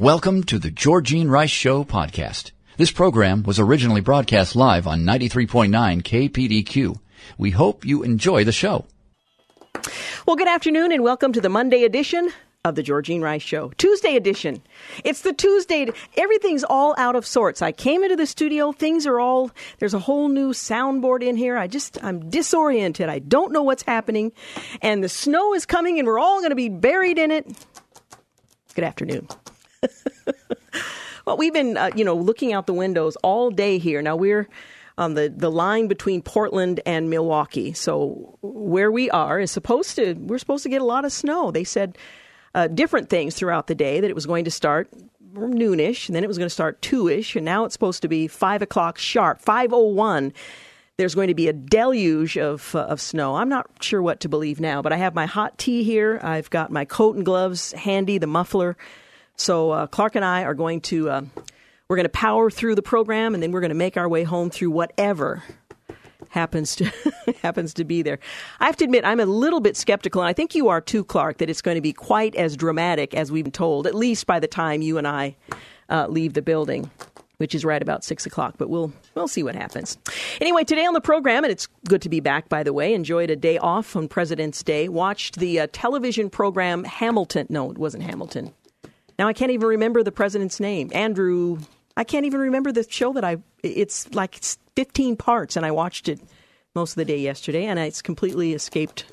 Welcome to the Georgine Rice Show podcast. This program was originally broadcast live on 93.9 KPDQ. We hope you enjoy the show. Well, good afternoon and welcome to the Monday edition of the Georgine Rice Show. Tuesday edition. It's the Tuesday. Everything's all out of sorts. I came into the studio. Things are all, there's a whole new soundboard in here. I just, I'm disoriented. I don't know what's happening. And the snow is coming and we're all going to be buried in it. Good afternoon. well, we've been, uh, you know, looking out the windows all day here. Now we're on the, the line between Portland and Milwaukie. So where we are is supposed to, we're supposed to get a lot of snow. They said uh, different things throughout the day that it was going to start noonish, and then it was going to start two-ish, and now it's supposed to be five o'clock sharp, five oh one. There's going to be a deluge of uh, of snow. I'm not sure what to believe now, but I have my hot tea here. I've got my coat and gloves handy, the muffler. So uh, Clark and I are going to uh, we're going to power through the program, and then we're going to make our way home through whatever happens to happens to be there. I have to admit, I'm a little bit skeptical, and I think you are too, Clark, that it's going to be quite as dramatic as we've been told. At least by the time you and I uh, leave the building which is right about six o'clock. But we'll we'll see what happens. Anyway, today on the program, and it's good to be back. By the way, enjoyed a day off on President's Day. Watched the uh, television program Hamilton. No, it wasn't Hamilton. Now I can't even remember the president's name. Andrew. I can't even remember the show that I. It's like it's 15 parts, and I watched it most of the day yesterday, and it's completely escaped.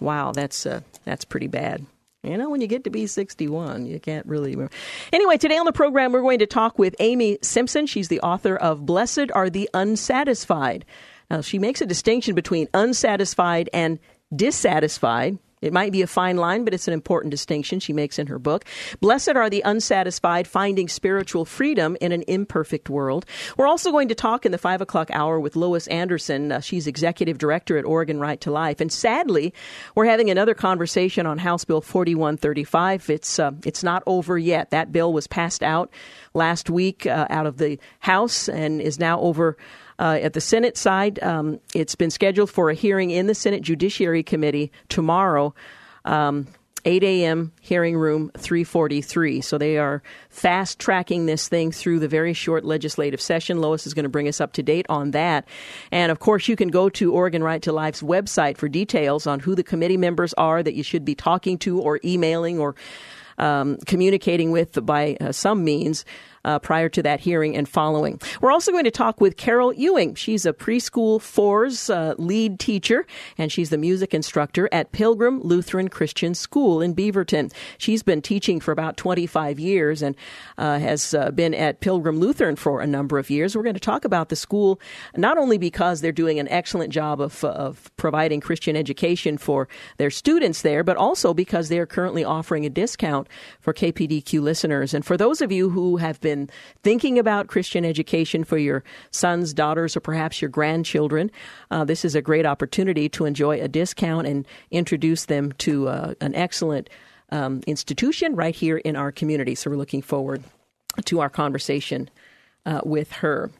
Wow, that's uh, that's pretty bad. You know, when you get to be 61, you can't really remember. Anyway, today on the program, we're going to talk with Amy Simpson. She's the author of Blessed Are the Unsatisfied. Now, she makes a distinction between unsatisfied and dissatisfied. It might be a fine line, but it's an important distinction she makes in her book. Blessed are the unsatisfied, finding spiritual freedom in an imperfect world. We're also going to talk in the five o'clock hour with Lois Anderson. Uh, she's executive director at Oregon Right to Life. And sadly, we're having another conversation on House Bill 4135. It's, uh, it's not over yet. That bill was passed out last week uh, out of the House and is now over uh, at the Senate side, um, it's been scheduled for a hearing in the Senate Judiciary Committee tomorrow. Um, 8 a.m. hearing room 343. So they are fast tracking this thing through the very short legislative session. Lois is going to bring us up to date on that. And of course, you can go to Oregon Right to Life's website for details on who the committee members are that you should be talking to or emailing or um, communicating with by uh, some means uh, prior to that hearing and following. We're also going to talk with Carol Ewing. She's a preschool fours uh, lead teacher, and she's the music instructor at Pilgrim Lutheran Christian School in Beaverton. She's been teaching for about 25 years and uh, has uh, been at Pilgrim Lutheran for a number of years. We're going to talk about the school not only because they're doing an excellent job of, of providing Christian education for their students there, but also because they are currently offering a discount for KPDQ listeners. And for those of you who have been been thinking about Christian education for your sons, daughters, or perhaps your grandchildren, uh, this is a great opportunity to enjoy a discount and introduce them to uh, an excellent um, institution right here in our community. So we're looking forward to our conversation uh, with her.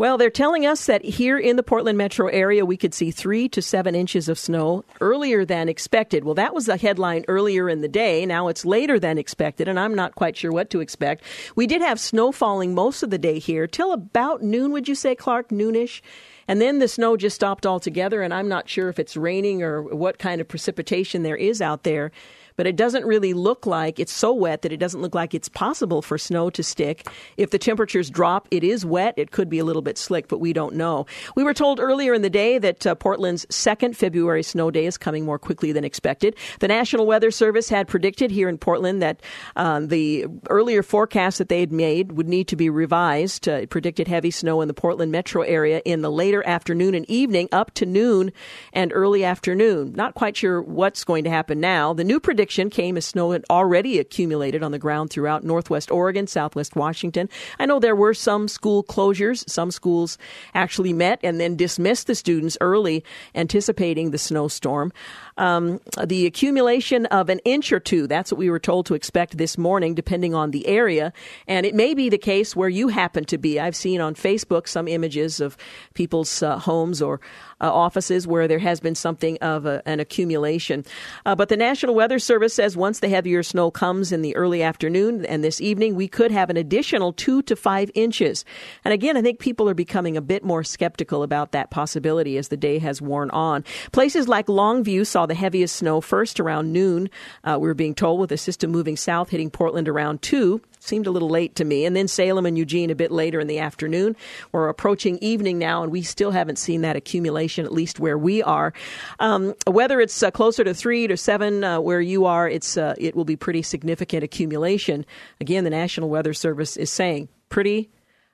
Well, they're telling us that here in the Portland metro area, we could see three to seven inches of snow earlier than expected. Well, that was the headline earlier in the day. Now it's later than expected, and I'm not quite sure what to expect. We did have snow falling most of the day here till about noon, would you say, Clark? Noonish? And then the snow just stopped altogether, and I'm not sure if it's raining or what kind of precipitation there is out there but it doesn't really look like it's so wet that it doesn't look like it's possible for snow to stick. If the temperatures drop, it is wet. It could be a little bit slick, but we don't know. We were told earlier in the day that uh, Portland's second February snow day is coming more quickly than expected. The National Weather Service had predicted here in Portland that um, the earlier forecast that they had made would need to be revised. Uh, it predicted heavy snow in the Portland metro area in the later afternoon and evening up to noon and early afternoon. Not quite sure what's going to happen now. The new prediction prediction came as snow had already accumulated on the ground throughout northwest Oregon, southwest Washington. I know there were some school closures. Some schools actually met and then dismissed the students early, anticipating the snowstorm. Um, the accumulation of an inch or two, that's what we were told to expect this morning, depending on the area. And it may be the case where you happen to be. I've seen on Facebook some images of people's uh, homes or uh, offices where there has been something of a, an accumulation. Uh, but the National Weather Service says once the heavier snow comes in the early afternoon and this evening, we could have an additional two to five inches. And again, I think people are becoming a bit more skeptical about that possibility as the day has worn on. Places like Longview saw the heaviest snow first around noon. Uh, we were being told with the system moving south, hitting Portland around 2 seemed a little late to me. And then Salem and Eugene a bit later in the afternoon. We're approaching evening now, and we still haven't seen that accumulation, at least where we are. Um, whether it's uh, closer to three to seven uh, where you are, it's uh, it will be pretty significant accumulation. Again, the National Weather Service is saying pretty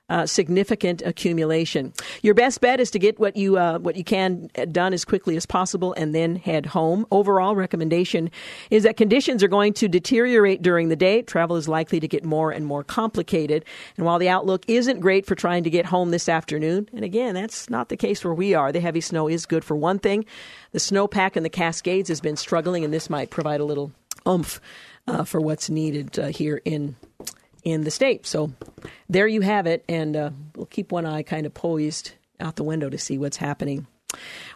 uh, significant accumulation. Your best bet is to get what you uh, what you can done as quickly as possible and then head home. Overall recommendation is that conditions are going to deteriorate during the day. Travel is likely to get more and more complicated. And while the outlook isn't great for trying to get home this afternoon, and again, that's not the case where we are. The heavy snow is good for one thing. The snowpack in the Cascades has been struggling, and this might provide a little oomph uh, for what's needed uh, here in in the state. So there you have it, and uh, we'll keep one eye kind of poised out the window to see what's happening.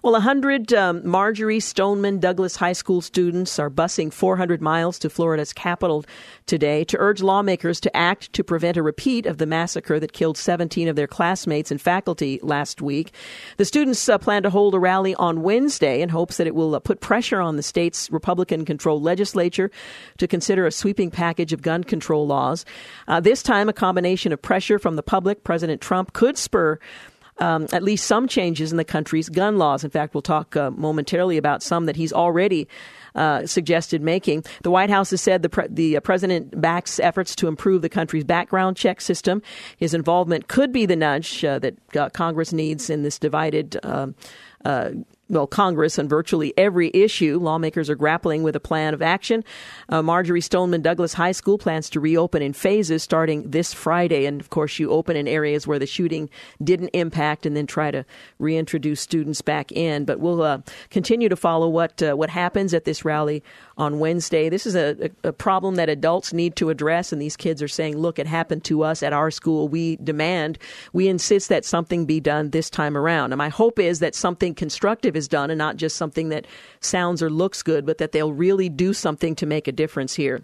Well, 100 um, Marjory Stoneman Douglas High School students are busing 400 miles to Florida's capital today to urge lawmakers to act to prevent a repeat of the massacre that killed 17 of their classmates and faculty last week. The students uh, plan to hold a rally on Wednesday in hopes that it will uh, put pressure on the state's Republican controlled legislature to consider a sweeping package of gun control laws. Uh, this time, a combination of pressure from the public, President Trump, could spur um, at least some changes in the country's gun laws. In fact, we'll talk uh, momentarily about some that he's already uh, suggested making. The White House has said the, pre- the uh, president backs efforts to improve the country's background check system. His involvement could be the nudge uh, that uh, Congress needs in this divided um, uh, well, Congress on virtually every issue. Lawmakers are grappling with a plan of action. Uh, Marjory Stoneman Douglas High School plans to reopen in phases starting this Friday. And of course, you open in areas where the shooting didn't impact and then try to reintroduce students back in. But we'll uh, continue to follow what, uh, what happens at this rally on Wednesday. This is a, a, problem that adults need to address, and these kids are saying, look, it happened to us at our school. We demand, we insist that something be done this time around. And my hope is that something constructive is done and not just something that sounds or looks good, but that they'll really do something to make a difference here.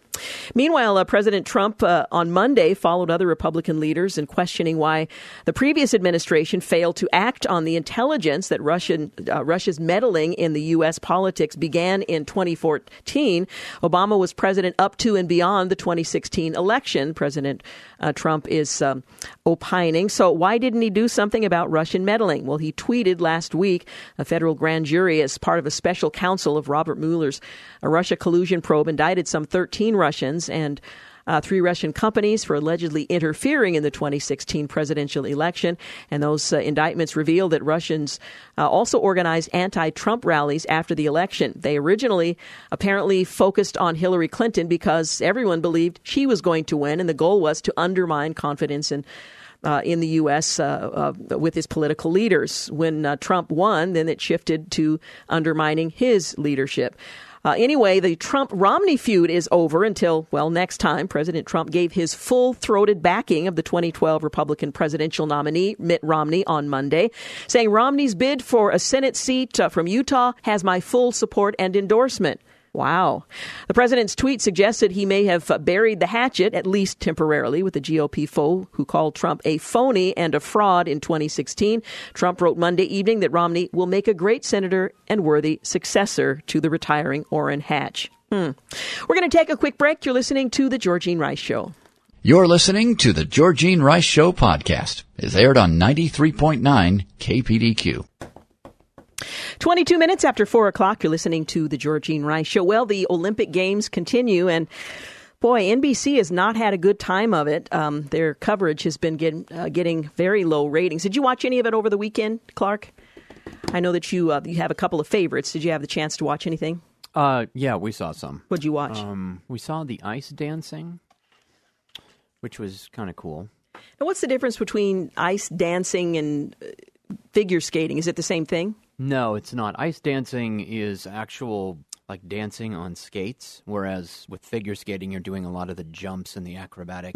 Meanwhile, uh, President Trump uh, on Monday followed other Republican leaders in questioning why the previous administration failed to act on the intelligence that Russian, uh, Russia's meddling in the U.S. politics began in 2014 2016. Obama was president up to and beyond the 2016 election. President uh, Trump is um, opining. So, why didn't he do something about Russian meddling? Well, he tweeted last week a federal grand jury, as part of a special counsel of Robert Mueller's Russia collusion probe, indicted some 13 Russians and uh, three Russian companies for allegedly interfering in the 2016 presidential election. And those uh, indictments reveal that Russians uh, also organized anti Trump rallies after the election. They originally apparently focused on Hillary Clinton because everyone believed she was going to win, and the goal was to undermine confidence in. Uh, in the U.S. Uh, uh, with his political leaders. When uh, Trump won, then it shifted to undermining his leadership. Uh, anyway, the Trump Romney feud is over until, well, next time. President Trump gave his full throated backing of the 2012 Republican presidential nominee, Mitt Romney, on Monday, saying Romney's bid for a Senate seat uh, from Utah has my full support and endorsement. Wow. The president's tweet suggested he may have buried the hatchet, at least temporarily, with the GOP foe who called Trump a phony and a fraud in 2016. Trump wrote Monday evening that Romney will make a great senator and worthy successor to the retiring Orrin Hatch. Hmm. We're going to take a quick break. You're listening to The Georgine Rice Show. You're listening to The Georgine Rice Show podcast. It's aired on 93.9 KPDQ. 22 minutes after 4 o'clock, you're listening to the Georgine Rice Show. Well, the Olympic Games continue, and boy, NBC has not had a good time of it. Um, their coverage has been getting, uh, getting very low ratings. Did you watch any of it over the weekend, Clark? I know that you uh, you have a couple of favorites. Did you have the chance to watch anything? Uh, yeah, we saw some. What'd you watch? Um, we saw the ice dancing, which was kind of cool. Now, what's the difference between ice dancing and uh, figure skating? Is it the same thing? No, it's not. Ice dancing is actual like dancing on skates, whereas with figure skating, you're doing a lot of the jumps and the acrobatic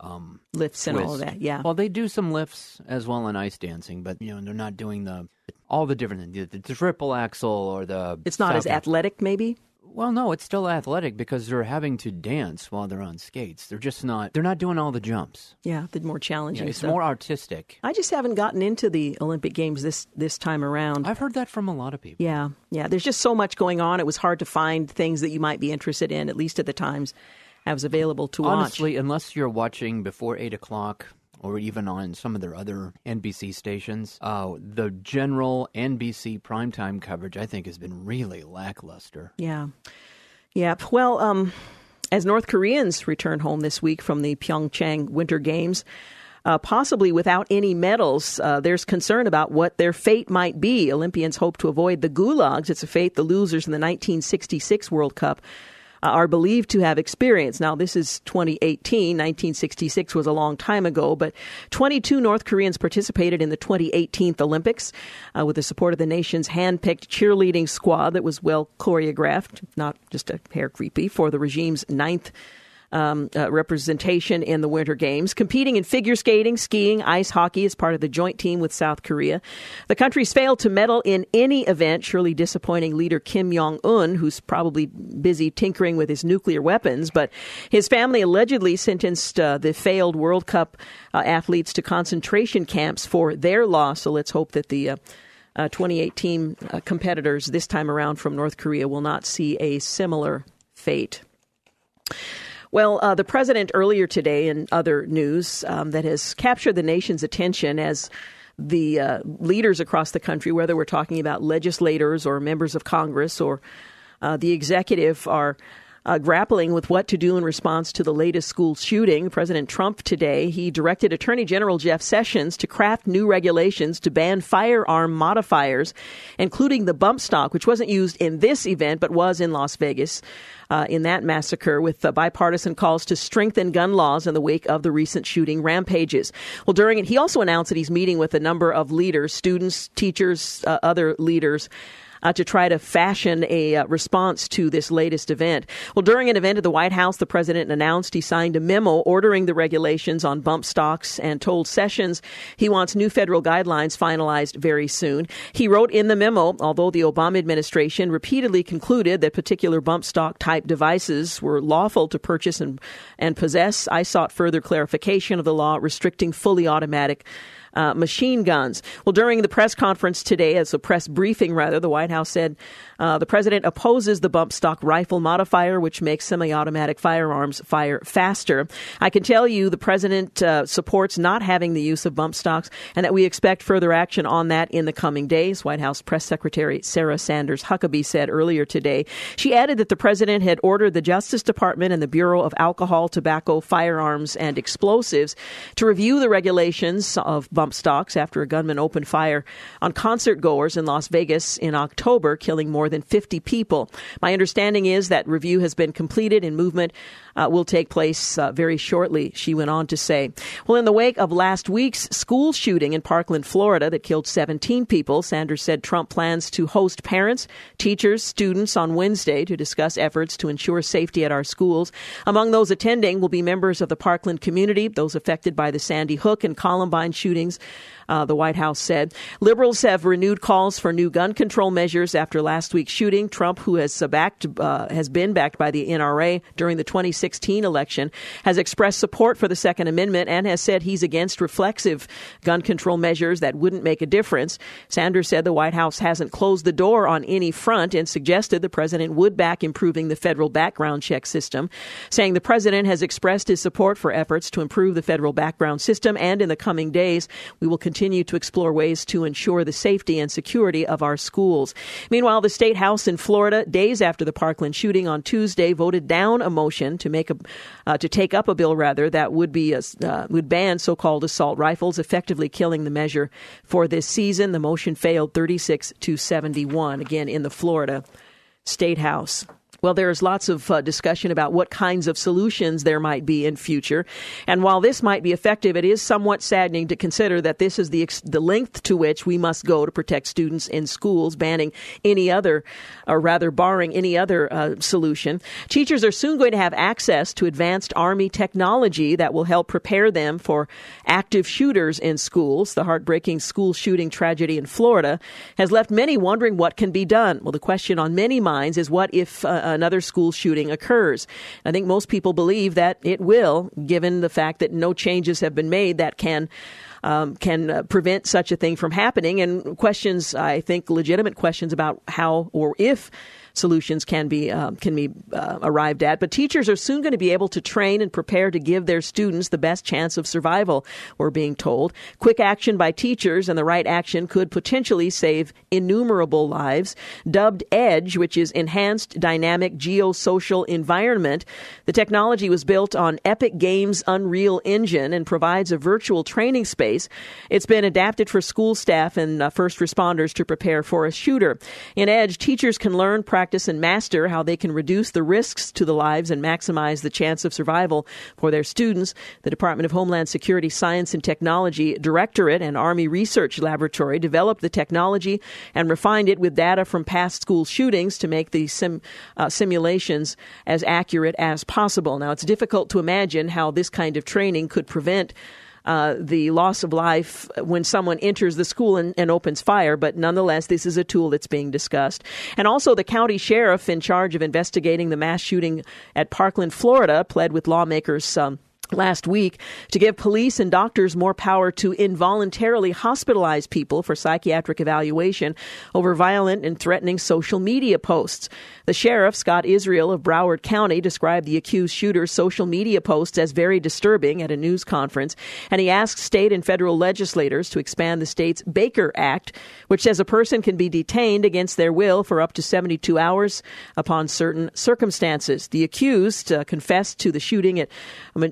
um, Lifts and all that, yeah. Well, they do some lifts as well in ice dancing, but you know they're not doing the all the different the, the triple axel or the. It's not as athletic, maybe? Well, no, it's still athletic because they're having to dance while they're on skates. They're just not. They're not doing all the jumps. Yeah, the more challenging Yeah, it's stuff. more artistic. I just haven't gotten into the Olympic Games this this time around. I've heard that from a lot of people. yeah, yeah. There's just so much going on. It was hard to find things that you might be interested in, at least at the times I was available to watch. Honestly, unless you're watching before eight o'clock or even on some of their other NBC stations, uh, the general NBC primetime coverage I think has been really lackluster. Yeah. Yeah. Well, um, as North Koreans return home this week from the Pyeongchang Winter Games, uh, possibly without any medals, uh, there's concern about what their fate might be. Olympians hope to avoid the gulags. It's a fate the losers in the 1966 World Cup are believed to have experienced. Now, this is 2018. 1966 was a long time ago, but 22 North Koreans participated in the 2018 Olympics uh, with the support of the nation's hand-picked cheerleading squad that was well choreographed, not just a hair creepy, for the regime's ninth um, uh, representation in the Winter Games, competing in figure skating, skiing, ice hockey as part of the joint team with South Korea. The countries failed to medal in any event, surely disappointing leader Kim Jong Un, who's probably busy tinkering with his nuclear weapons. But his family allegedly sentenced uh, the failed World Cup uh, athletes to concentration camps for their loss. So let's hope that the uh, uh, 2018 uh, competitors this time around from North Korea will not see a similar fate. Well, uh, the president earlier today, in other news um, that has captured the nation's attention as the uh, leaders across the country, whether we're talking about legislators or members of Congress or uh, the executive, are uh, grappling with what to do in response to the latest school shooting. President Trump today he directed Attorney General Jeff Sessions to craft new regulations to ban firearm modifiers, including the bump stock, which wasn't used in this event but was in Las Vegas. Uh, in that massacre, with uh, bipartisan calls to strengthen gun laws in the wake of the recent shooting rampages. Well, during it, he also announced that he's meeting with a number of leaders, students, teachers, uh, other leaders uh, to try to fashion a uh, response to this latest event. Well, during an event at the White House, the president announced he signed a memo ordering the regulations on bump stocks and told Sessions he wants new federal guidelines finalized very soon. He wrote in the memo, although the Obama administration repeatedly concluded that particular bump stock type devices were lawful to purchase and, and possess, I sought further clarification of the law restricting fully automatic uh, machine guns. Well, during the press conference today, as a press briefing rather, the White House said uh, the president opposes the bump stock rifle modifier, which makes semi-automatic firearms fire faster. I can tell you the president uh, supports not having the use of bump stocks, and that we expect further action on that in the coming days. White House Press Secretary Sarah Sanders Huckabee said earlier today. She added that the president had ordered the Justice Department and the Bureau of Alcohol, Tobacco, Firearms, and Explosives to review the regulations of bump stocks after a gunman opened fire on concert goers in Las Vegas in October, killing more than 50 people. My understanding is that review has been completed and movement uh, will take place uh, very shortly, she went on to say. Well, in the wake of last week's school shooting in Parkland, Florida, that killed 17 people, Sanders said Trump plans to host parents, teachers, students on Wednesday to discuss efforts to ensure safety at our schools. Among those attending will be members of the Parkland community, those affected by the Sandy Hook and Columbine shootings. Uh, the White House said liberals have renewed calls for new gun control measures after last week's shooting. Trump, who has backed uh, has been backed by the NRA during the 2016 election, has expressed support for the Second Amendment and has said he's against reflexive gun control measures that wouldn't make a difference. Sanders said the White House hasn't closed the door on any front and suggested the president would back improving the federal background check system, saying the president has expressed his support for efforts to improve the federal background system and in the coming days we will continue to explore ways to ensure the safety and security of our schools. Meanwhile, the state house in Florida, days after the Parkland shooting on Tuesday, voted down a motion to make a uh, to take up a bill rather that would be a, uh, would ban so-called assault rifles, effectively killing the measure for this season. The motion failed 36 to 71 again in the Florida State House. Well, there's lots of uh, discussion about what kinds of solutions there might be in future. And while this might be effective, it is somewhat saddening to consider that this is the, ex- the length to which we must go to protect students in schools, banning any other, or rather barring any other uh, solution. Teachers are soon going to have access to advanced Army technology that will help prepare them for active shooters in schools. The heartbreaking school shooting tragedy in Florida has left many wondering what can be done. Well, the question on many minds is what if uh, another school shooting occurs. I think most people believe that it will, given the fact that no changes have been made that can. Um, can uh, prevent such a thing from happening, and questions, I think, legitimate questions about how or if solutions can be uh, can be uh, arrived at. But teachers are soon going to be able to train and prepare to give their students the best chance of survival. We're being told quick action by teachers and the right action could potentially save innumerable lives. Dubbed Edge, which is Enhanced Dynamic Geosocial Environment, the technology was built on Epic Games Unreal Engine and provides a virtual training space. It's been adapted for school staff and uh, first responders to prepare for a shooter. In Edge, teachers can learn, practice and master how they can reduce the risks to the lives and maximize the chance of survival for their students. The Department of Homeland Security Science and Technology Directorate and Army Research Laboratory developed the technology and refined it with data from past school shootings to make the sim, uh, simulations as accurate as possible. Now, it's difficult to imagine how this kind of training could prevent uh, the loss of life when someone enters the school and, and, opens fire, but nonetheless, this is a tool that's being discussed. And also, the county sheriff in charge of investigating the mass shooting at Parkland, Florida, pled with lawmakers. Um, last week to give police and doctors more power to involuntarily hospitalize people for psychiatric evaluation over violent and threatening social media posts. The sheriff, Scott Israel of Broward County, described the accused shooter's social media posts as very disturbing at a news conference, and he asked state and federal legislators to expand the state's Baker Act, which says a person can be detained against their will for up to 72 hours upon certain circumstances. The accused uh, confessed to the shooting at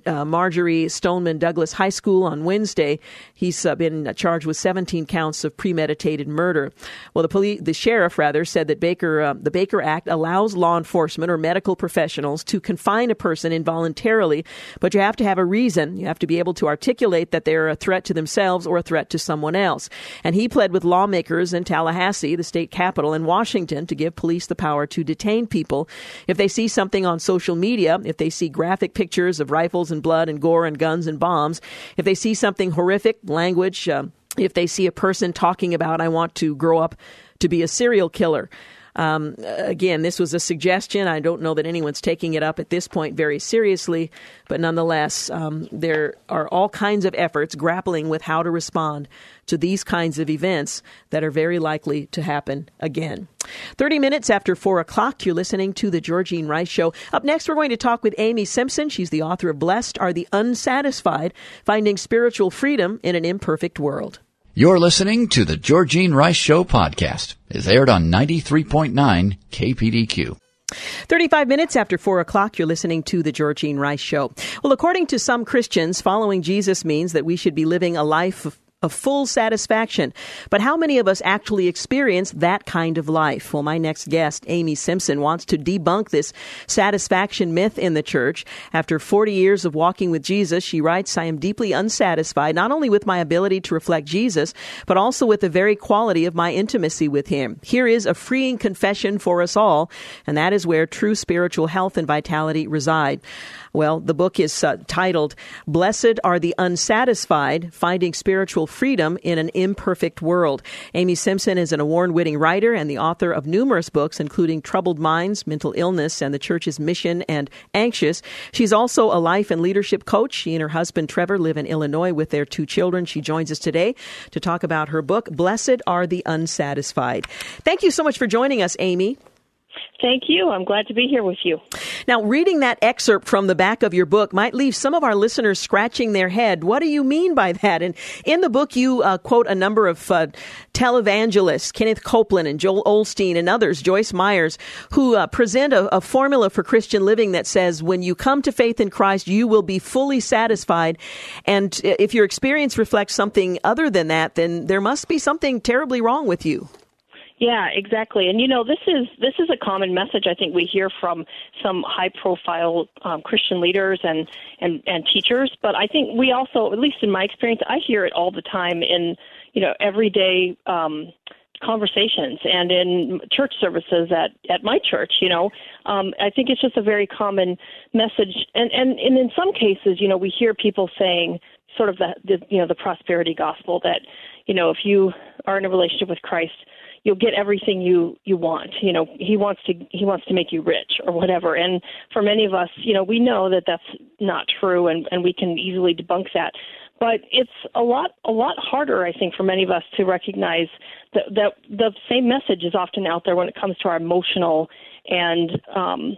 uh, Marjory Stoneman Douglas High School on Wednesday. He's uh, been charged with 17 counts of premeditated murder. Well, the police, the sheriff rather said that Baker, uh, the Baker Act allows law enforcement or medical professionals to confine a person involuntarily, but you have to have a reason. You have to be able to articulate that they're a threat to themselves or a threat to someone else. And he pled with lawmakers in Tallahassee, the state capital, and Washington to give police the power to detain people if they see something on social media, if they see graphic pictures of rifles and blood and gore and guns and bombs. If they see something horrific, language, uh, if they see a person talking about, I want to grow up to be a serial killer. Um, again, this was a suggestion. I don't know that anyone's taking it up at this point very seriously, but nonetheless, um, there are all kinds of efforts grappling with how to respond to these kinds of events that are very likely to happen again. 30 minutes after 4 o'clock, you're listening to The Georgine Rice Show. Up next, we're going to talk with Amy Simpson. She's the author of Blessed Are the Unsatisfied Finding Spiritual Freedom in an Imperfect World. You're listening to The Georgine Rice Show podcast. It's aired on 93.9 KPDQ. 35 minutes after 4 o'clock, you're listening to The Georgine Rice Show. Well, according to some Christians, following Jesus means that we should be living a life of full satisfaction. But how many of us actually experience that kind of life? Well, my next guest, Amy Simpson, wants to debunk this satisfaction myth in the church. After 40 years of walking with Jesus, she writes, I am deeply unsatisfied, not only with my ability to reflect Jesus, but also with the very quality of my intimacy with him. Here is a freeing confession for us all, and that is where true spiritual health and vitality reside. Well, the book is uh, titled Blessed Are the Unsatisfied Finding Spiritual Freedom in an Imperfect World. Amy Simpson is an award winning writer and the author of numerous books, including Troubled Minds, Mental Illness, and the Church's Mission and Anxious. She's also a life and leadership coach. She and her husband, Trevor, live in Illinois with their two children. She joins us today to talk about her book, Blessed Are the Unsatisfied. Thank you so much for joining us, Amy. Thank you. I'm glad to be here with you. Now, reading that excerpt from the back of your book might leave some of our listeners scratching their head. What do you mean by that? And in the book, you uh, quote a number of uh, televangelists, Kenneth Copeland and Joel Osteen and others, Joyce Myers, who uh, present a, a formula for Christian living that says when you come to faith in Christ, you will be fully satisfied. And if your experience reflects something other than that, then there must be something terribly wrong with you. Yeah, exactly. And you know, this is this is a common message I think we hear from some high-profile um, Christian leaders and and and teachers. But I think we also, at least in my experience, I hear it all the time in you know everyday um, conversations and in church services at at my church. You know, um, I think it's just a very common message. And and and in some cases, you know, we hear people saying sort of the, the you know the prosperity gospel that you know if you are in a relationship with Christ you'll get everything you you want. You know he wants to he wants to make you rich or whatever. And for many of us you know we know that that's not true and and we can easily debunk that. But it's a lot a lot harder i think for many of us to recognize that that the same message is often out there when it comes to our emotional and um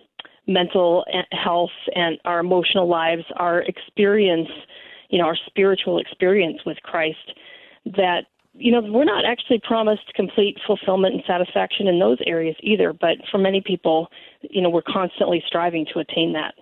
mental health and our emotional lives our experience you know our spiritual experience with christ that you know, we're not actually promised complete fulfillment and satisfaction in those areas either, but for many people, you know, we're constantly striving to attain that.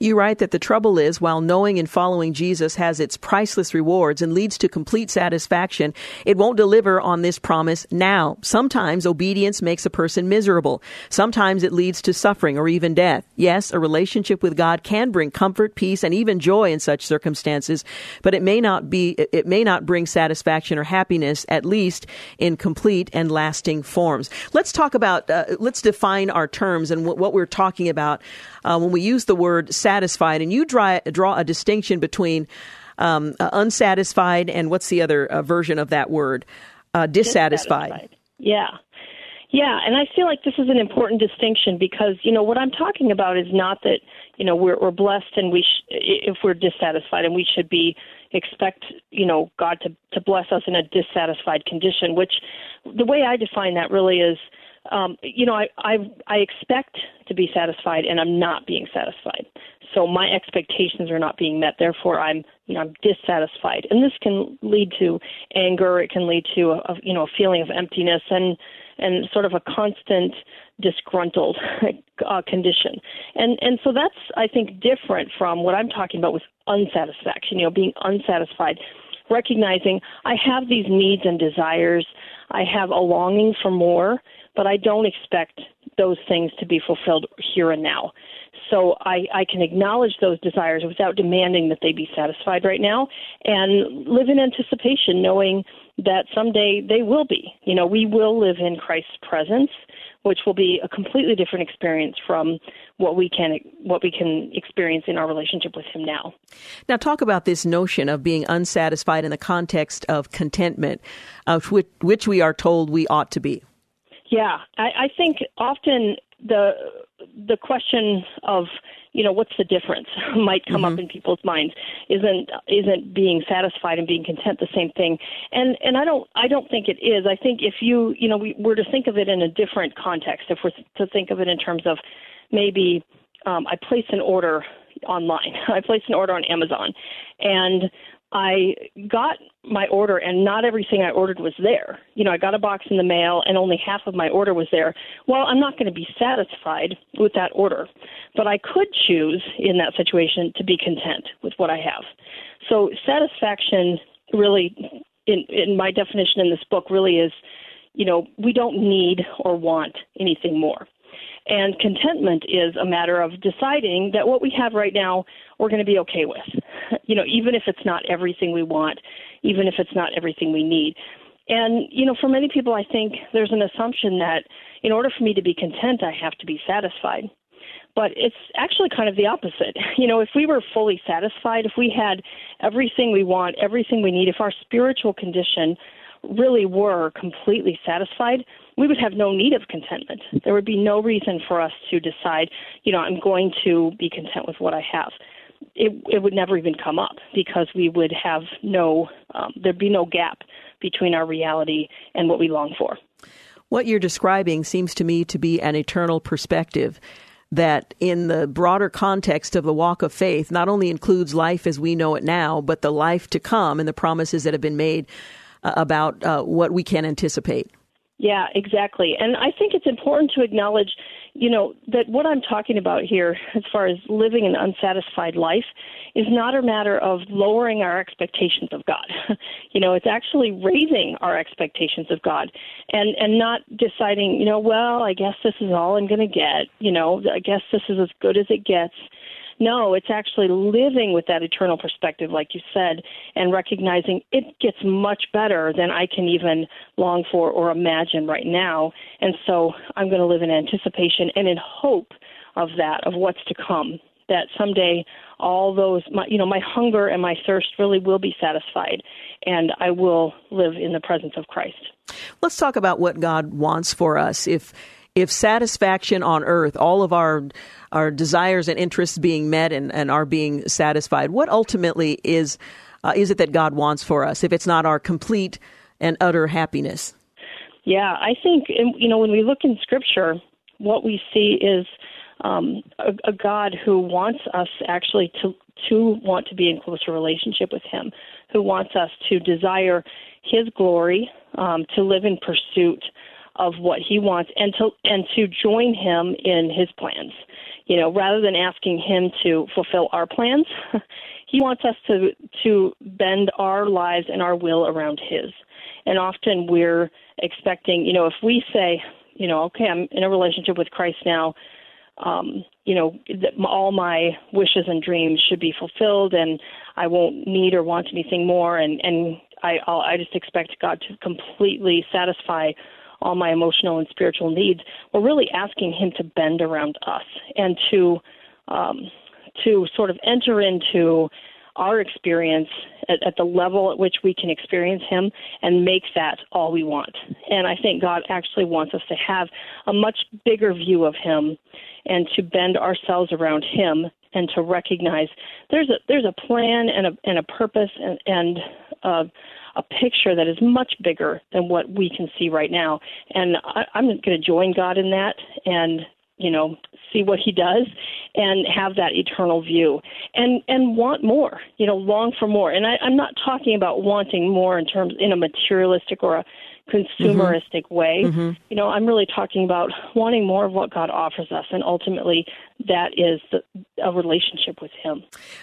You write that the trouble is, while knowing and following Jesus has its priceless rewards and leads to complete satisfaction, it won't deliver on this promise now. Sometimes obedience makes a person miserable. Sometimes it leads to suffering or even death. Yes, a relationship with God can bring comfort, peace, and even joy in such circumstances, but it may not be, it may not bring satisfaction or happiness, at least in complete and lasting forms. Let's talk about, uh, let's define our terms and what we're talking about uh, when we use the word satisfied, and you draw, draw a distinction between um, uh, unsatisfied and what's the other uh, version of that word? Uh, dissatisfied. dissatisfied. Yeah. Yeah, and I feel like this is an important distinction because you know what I'm talking about is not that you know we're, we're blessed and we sh- if we're dissatisfied and we should be expect you know God to to bless us in a dissatisfied condition. Which the way I define that really is um, you know, I, I I expect to be satisfied, and I'm not being satisfied. So my expectations are not being met. Therefore, I'm you know I'm dissatisfied, and this can lead to anger. It can lead to a, a you know a feeling of emptiness and and sort of a constant disgruntled uh, condition. And and so that's I think different from what I'm talking about with unsatisfaction. You know, being unsatisfied, recognizing I have these needs and desires. I have a longing for more but I don't expect those things to be fulfilled here and now. So I, I can acknowledge those desires without demanding that they be satisfied right now and live in anticipation, knowing that someday they will be. You know, we will live in Christ's presence, which will be a completely different experience from what we can what we can experience in our relationship with him now. Now talk about this notion of being unsatisfied in the context of contentment, which, which we are told we ought to be. Yeah, I, I think often the the question of you know what's the difference might come mm-hmm. up in people's minds. Isn't isn't being satisfied and being content the same thing? And and i don't i don't think it is. I think if you you know we were to think of it in a different context. If we're to think of it in terms of maybe um, i place an order online. I place an order on amazon. And I got my order and not everything I ordered was there. You know, I got a box in the mail and only half of my order was there. Well, I'm not going to be satisfied with that order, but I could choose in that situation to be content with what I have. So satisfaction really in in my definition in this book really is, you know, we don't need or want anything more. And contentment is a matter of deciding that what we have right now we're going to be okay with. You know, even if it's not everything we want, even if it's not everything we need. And, you know, for many people, I think there's an assumption that in order for me to be content, I have to be satisfied. But it's actually kind of the opposite. You know, if we were fully satisfied, if we had everything we want, everything we need, if our spiritual condition really were completely satisfied, we would have no need of contentment. There would be no reason for us to decide, you know, I'm going to be content with what I have. It, it would never even come up because we would have no, um, there'd be no gap between our reality and what we long for. What you're describing seems to me to be an eternal perspective that in the broader context of the walk of faith not only includes life as we know it now, but the life to come and the promises that have been made uh, about uh, what we can anticipate. Yeah, exactly. And I think it's important to acknowledge you know, that what I'm talking about here, as far as living an unsatisfied life, is not a matter of lowering our expectations of God. you know, it's actually raising our expectations of God and, and not deciding, you know, well, I guess this is all I'm going to get. You know, I guess this is as good as it gets no, it's actually living with that eternal perspective, like you said, and recognizing it gets much better than I can even long for or imagine right now. And so I'm going to live in anticipation and in hope of that, of what's to come. That someday all those, my, you know, my hunger and my thirst really will be satisfied, and I will live in the presence of Christ. Let's talk about what God wants for us. If if satisfaction on earth, all of our our desires and interests being met and, and are being satisfied, what ultimately is uh, is it that God wants for us? If it's not our complete and utter happiness. Yeah, I think you know when we look in Scripture, what we see is um, a, a God who wants us actually to to want to be in closer relationship with Him, who wants us to desire His glory, um, to live in pursuit of what he wants and to and to join him in his plans. You know, rather than asking him to fulfill our plans, he wants us to to bend our lives and our will around his. And often we're expecting, you know, if we say, you know, okay, I'm in a relationship with Christ now, um, you know, that all my wishes and dreams should be fulfilled, and I won't need or want anything more, and and I I'll, I just expect God to completely satisfy all my emotional and spiritual needs, we're really asking Him to bend around us and to um, to sort of enter into our experience at, at, the level at which we can experience Him and make that all we want. And I think God actually wants us to have a much bigger view of Him and to bend ourselves around Him and to recognize there's a there's a plan and a and a purpose and and uh, a picture that is much bigger than what we can see right now. And I, I'm going to join God in that and you know see what he does and have that eternal view and and want more you know long for more and I, i'm not talking about wanting more in terms in a materialistic or a consumeristic mm-hmm. way mm-hmm. you know i'm really talking about wanting more of what god offers us and ultimately that is the, a relationship with him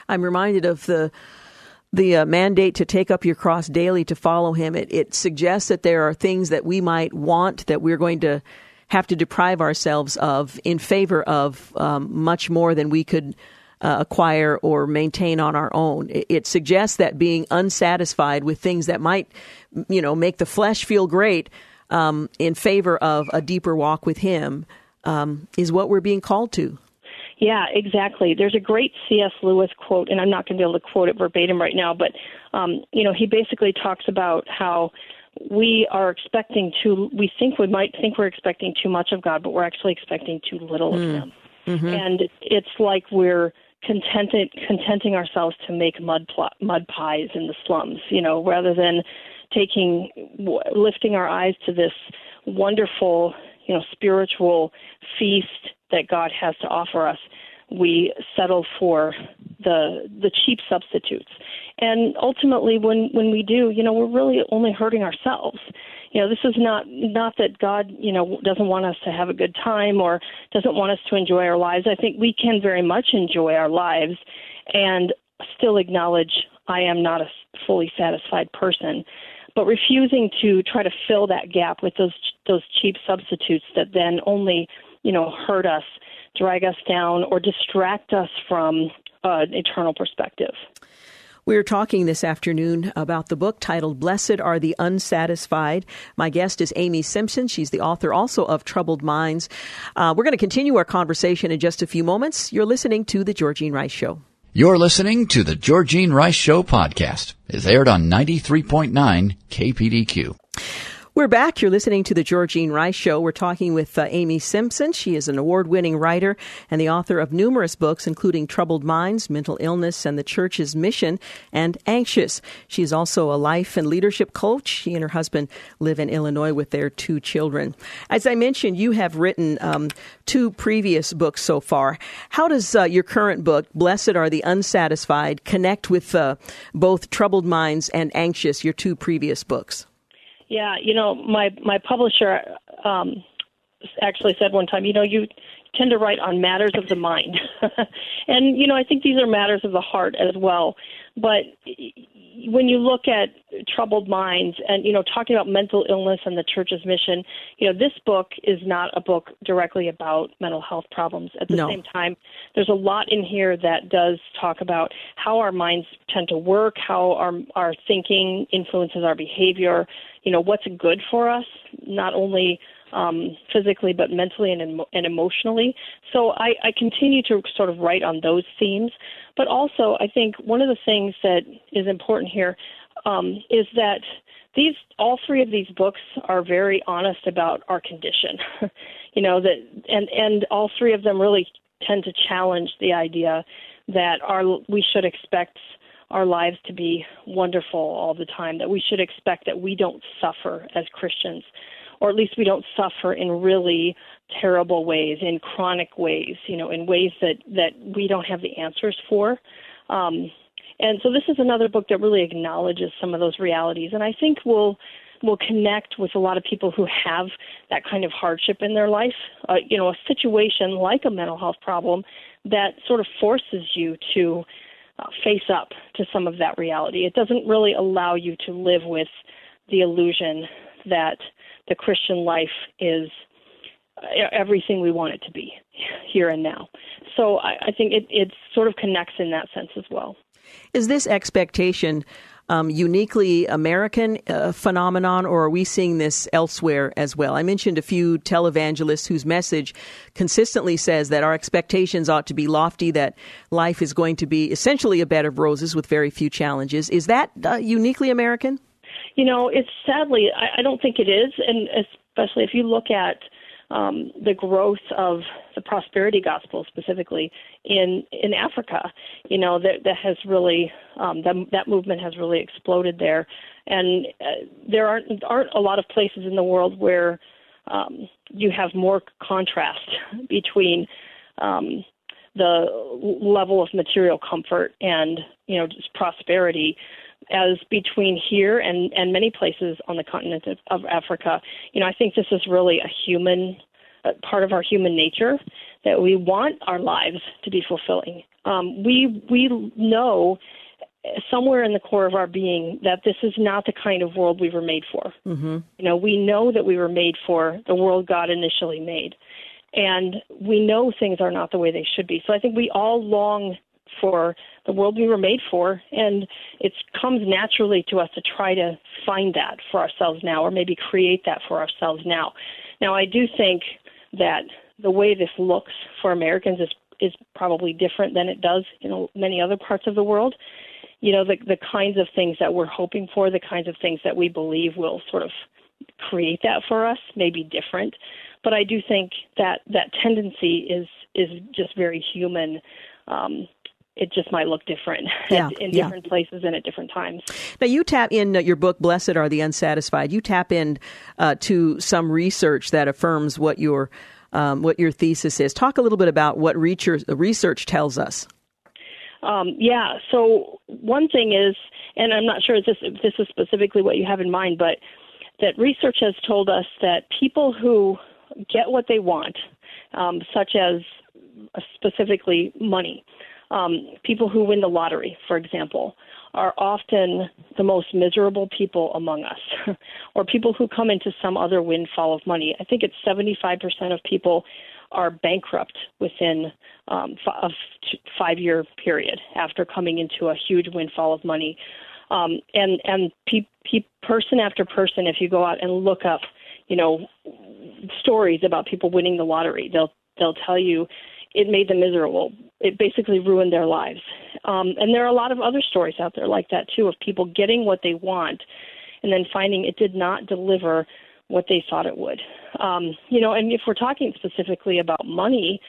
i'm reminded of the the uh, mandate to take up your cross daily to follow him, it, it suggests that there are things that we might want that we're going to have to deprive ourselves of in favor of um, much more than we could uh, acquire or maintain on our own. It, it, suggests that being unsatisfied with things that might, you know, make the flesh feel great um, in favor of a deeper walk with Him um, is what we're being called to. Yeah, exactly. There's a great C.S. Lewis quote, and I'm not going to be able to quote it verbatim right now, but um, you know, he basically talks about how we are expecting too. We think we might think we're expecting too much of God, but we're actually expecting too little mm. of Him. Mm-hmm. And it's like we're contented, contenting ourselves to make mud pl- mud pies in the slums, you know, rather than taking lifting our eyes to this wonderful, you know, spiritual feast that God has to offer us, we settle for the the cheap substitutes. And ultimately when when we do, you know, we're really only hurting ourselves. You know, this is not not that God, you know, doesn't want us to have a good time or doesn't want us to enjoy our lives. I think we can very much enjoy our lives and still acknowledge I am not a fully satisfied person but refusing to try to fill that gap with those those cheap substitutes that then only you know, hurt us, drag us down, or distract us from uh, an eternal perspective. We're talking this afternoon about the book titled Blessed Are the Unsatisfied. My guest is Amy Simpson. She's the author also of Troubled Minds. Uh, we're going to continue our conversation in just a few moments. You're listening to The Georgine Rice Show. You're listening to The Georgine Rice Show podcast. It's aired on 93.9 KPDQ. We're back. You're listening to the Georgine Rice Show. We're talking with uh, Amy Simpson. She is an award winning writer and the author of numerous books, including Troubled Minds, Mental Illness, and the Church's Mission, and Anxious. She is also a life and leadership coach. She and her husband live in Illinois with their two children. As I mentioned, you have written um, two previous books so far. How does uh, your current book, Blessed Are the Unsatisfied, connect with uh, both Troubled Minds and Anxious, your two previous books? Yeah, you know, my my publisher um, actually said one time, you know, you tend to write on matters of the mind. and, you know, I think these are matters of the heart as well. But when you look at troubled minds and you know talking about mental illness and the church's mission you know this book is not a book directly about mental health problems at the no. same time there's a lot in here that does talk about how our minds tend to work how our our thinking influences our behavior you know what's good for us not only um, physically but mentally and, and emotionally. So I, I continue to sort of write on those themes. But also, I think one of the things that is important here um, is that these all three of these books are very honest about our condition. you know that, and and all three of them really tend to challenge the idea that our we should expect our lives to be wonderful all the time. That we should expect that we don't suffer as Christians or at least we don't suffer in really terrible ways, in chronic ways, you know, in ways that that we don't have the answers for. Um, and so this is another book that really acknowledges some of those realities, and I think will will connect with a lot of people who have that kind of hardship in their life. Uh, you know, a situation like a mental health problem that sort of forces you to uh, face up to some of that reality. It doesn't really allow you to live with the illusion that the Christian life is uh, everything we want it to be here and now. So I, I think it, it sort of connects in that sense as well. Is this expectation um, uniquely American uh, phenomenon, or are we seeing this elsewhere as well? I mentioned a few televangelists whose message consistently says that our expectations ought to be lofty, that life is going to be essentially a bed of roses with very few challenges. Is that uh, uniquely American? You know, it's sadly, I, I don't think it is, and especially if you look at um, the growth of the prosperity gospel specifically in in Africa. You know that that has really um, that that movement has really exploded there, and uh, there aren't aren't a lot of places in the world where um, you have more contrast between um, the level of material comfort and you know just prosperity as between here and, and many places on the continent of, of Africa. You know, I think this is really a human uh, part of our human nature that we want our lives to be fulfilling. Um, we we know somewhere in the core of our being that this is not the kind of world we were made for. Mm-hmm. You know, we know that we were made for the world God initially made. And we know things are not the way they should be. So I think we all long for the world we were made for, and it comes naturally to us to try to find that for ourselves now, or maybe create that for ourselves now. Now, I do think that the way this looks for Americans is is probably different than it does in many other parts of the world. You know, the the kinds of things that we're hoping for, the kinds of things that we believe will sort of create that for us may be different. But I do think that that tendency is is just very human. Um, it just might look different yeah, in yeah. different places and at different times. Now, you tap in uh, your book, Blessed Are the Unsatisfied. You tap in uh, to some research that affirms what your um, what your thesis is. Talk a little bit about what research tells us. Um, yeah. So one thing is, and I'm not sure if this, if this is specifically what you have in mind, but that research has told us that people who get what they want, um, such as uh, specifically money, um, people who win the lottery, for example, are often the most miserable people among us, or people who come into some other windfall of money. I think it's 75% of people are bankrupt within um, a five year period after coming into a huge windfall of money. Um, and and pe- pe- person after person, if you go out and look up, you know, stories about people winning the lottery, they'll they'll tell you it made them miserable. It basically ruined their lives. Um, and there are a lot of other stories out there like that too of people getting what they want and then finding it did not deliver what they thought it would. Um, you know, and if we're talking specifically about money,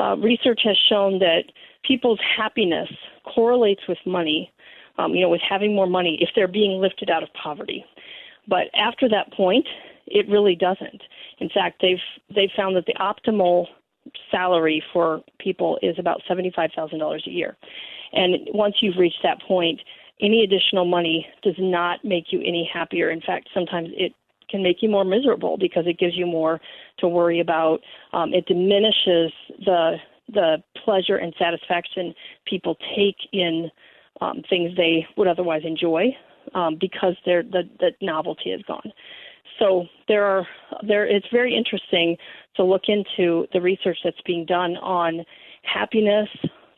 uh, research has shown that people's happiness correlates with money. Um, you know, with having more money if they're being lifted out of poverty. But after that point, it really doesn't. In fact, they've they've found that the optimal salary for people is about $75,000 a year. And once you've reached that point, any additional money does not make you any happier. In fact, sometimes it can make you more miserable because it gives you more to worry about. Um, it diminishes the the pleasure and satisfaction people take in um, things they would otherwise enjoy um, because the the novelty is gone. So there are there. It's very interesting to look into the research that's being done on happiness,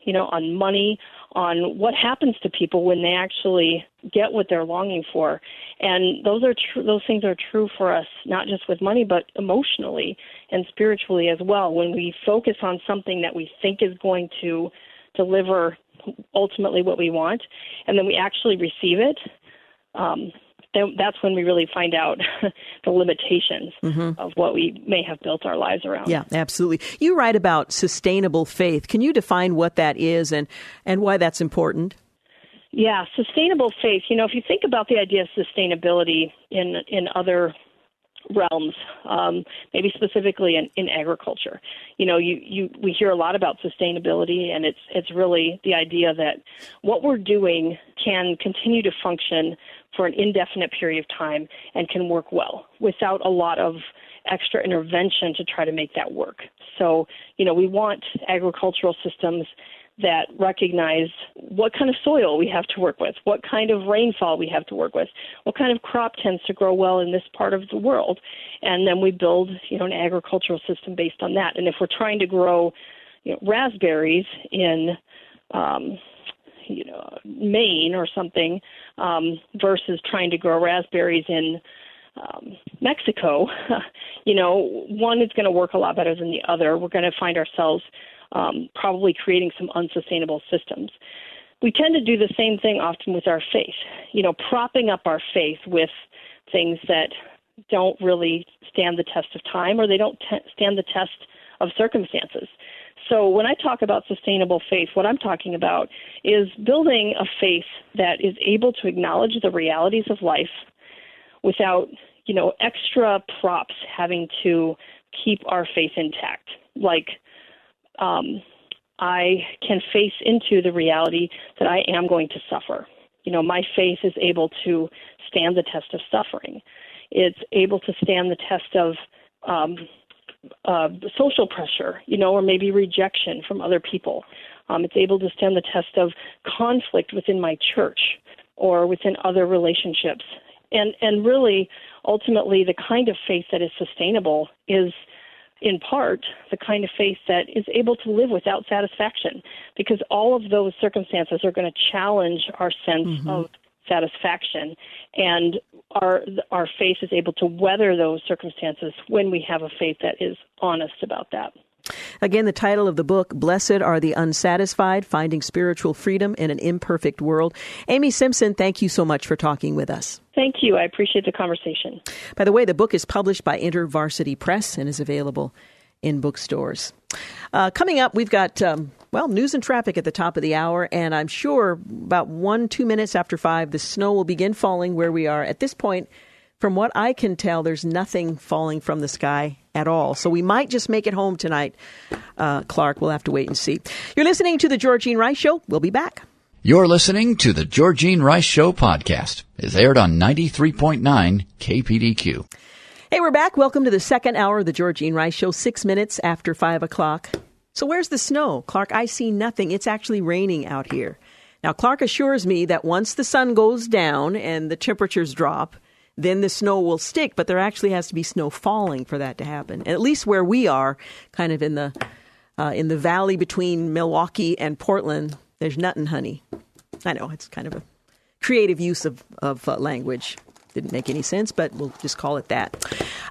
you know, on money, on what happens to people when they actually get what they're longing for. And those are true those things are true for us not just with money but emotionally and spiritually as well. When we focus on something that we think is going to deliver ultimately what we want and then we actually receive it um, then that's when we really find out the limitations mm-hmm. of what we may have built our lives around. Yeah, absolutely. You write about sustainable faith. Can you define what that is and, and why that's important? Yeah, sustainable faith. You know, if you think about the idea of sustainability in in other realms, um, maybe specifically in, in agriculture. You know, you, you we hear a lot about sustainability, and it's it's really the idea that what we're doing can continue to function for an indefinite period of time and can work well without a lot of extra intervention to try to make that work. So, you know, we want agricultural systems that recognize what kind of soil we have to work with, what kind of rainfall we have to work with, what kind of crop tends to grow well in this part of the world, and then we build, you know, an agricultural system based on that. And if we're trying to grow, you know, raspberries in um, you know Maine or something um, versus trying to grow raspberries in um, Mexico, you know, one is going to work a lot better than the other. We're going to find ourselves um, probably creating some unsustainable systems. We tend to do the same thing often with our faith, you know, propping up our faith with things that don't really stand the test of time or they don't stand the test of circumstances. So when I talk about sustainable faith, what I'm talking about is building a faith that is able to acknowledge the realities of life without, you know, extra props having to keep our faith intact. Like um, I can face into the reality that I am going to suffer. You know, my faith is able to stand the test of suffering. It's able to stand the test of um, uh, social pressure, you know, or maybe rejection from other people. Um, it's able to stand the test of conflict within my church or within other relationships. And and really, ultimately, the kind of faith that is sustainable is in part, the kind of faith that is able to live without satisfaction, because all of those circumstances are going to challenge our sense mm-hmm. of satisfaction, and our our faith is able to weather those circumstances when we have a faith that is honest about that. Again, the title of the book, Blessed Are the Unsatisfied Finding Spiritual Freedom in an Imperfect World. Amy Simpson, thank you so much for talking with us. Thank you. I appreciate the conversation. By the way, the book is published by InterVarsity Press and is available in bookstores. Uh, coming up, we've got, um, well, news and traffic at the top of the hour, and I'm sure about one, two minutes after five, the snow will begin falling where we are. At this point, from what I can tell, there's nothing falling from the sky at all. So we might just make it home tonight. Uh, Clark, we'll have to wait and see. You're listening to The Georgine Rice Show. We'll be back. You're listening to The Georgine Rice Show podcast. It's aired on 93.9 KPDQ. Hey, we're back. Welcome to the second hour of The Georgine Rice Show, six minutes after five o'clock. So where's the snow? Clark, I see nothing. It's actually raining out here. Now, Clark assures me that once the sun goes down and the temperatures drop, then the snow will stick, but there actually has to be snow falling for that to happen. At least where we are, kind of in the uh, in the valley between Milwaukie and Portland, there's nothing, honey. I know it's kind of a creative use of of uh, language. Didn't make any sense, but we'll just call it that.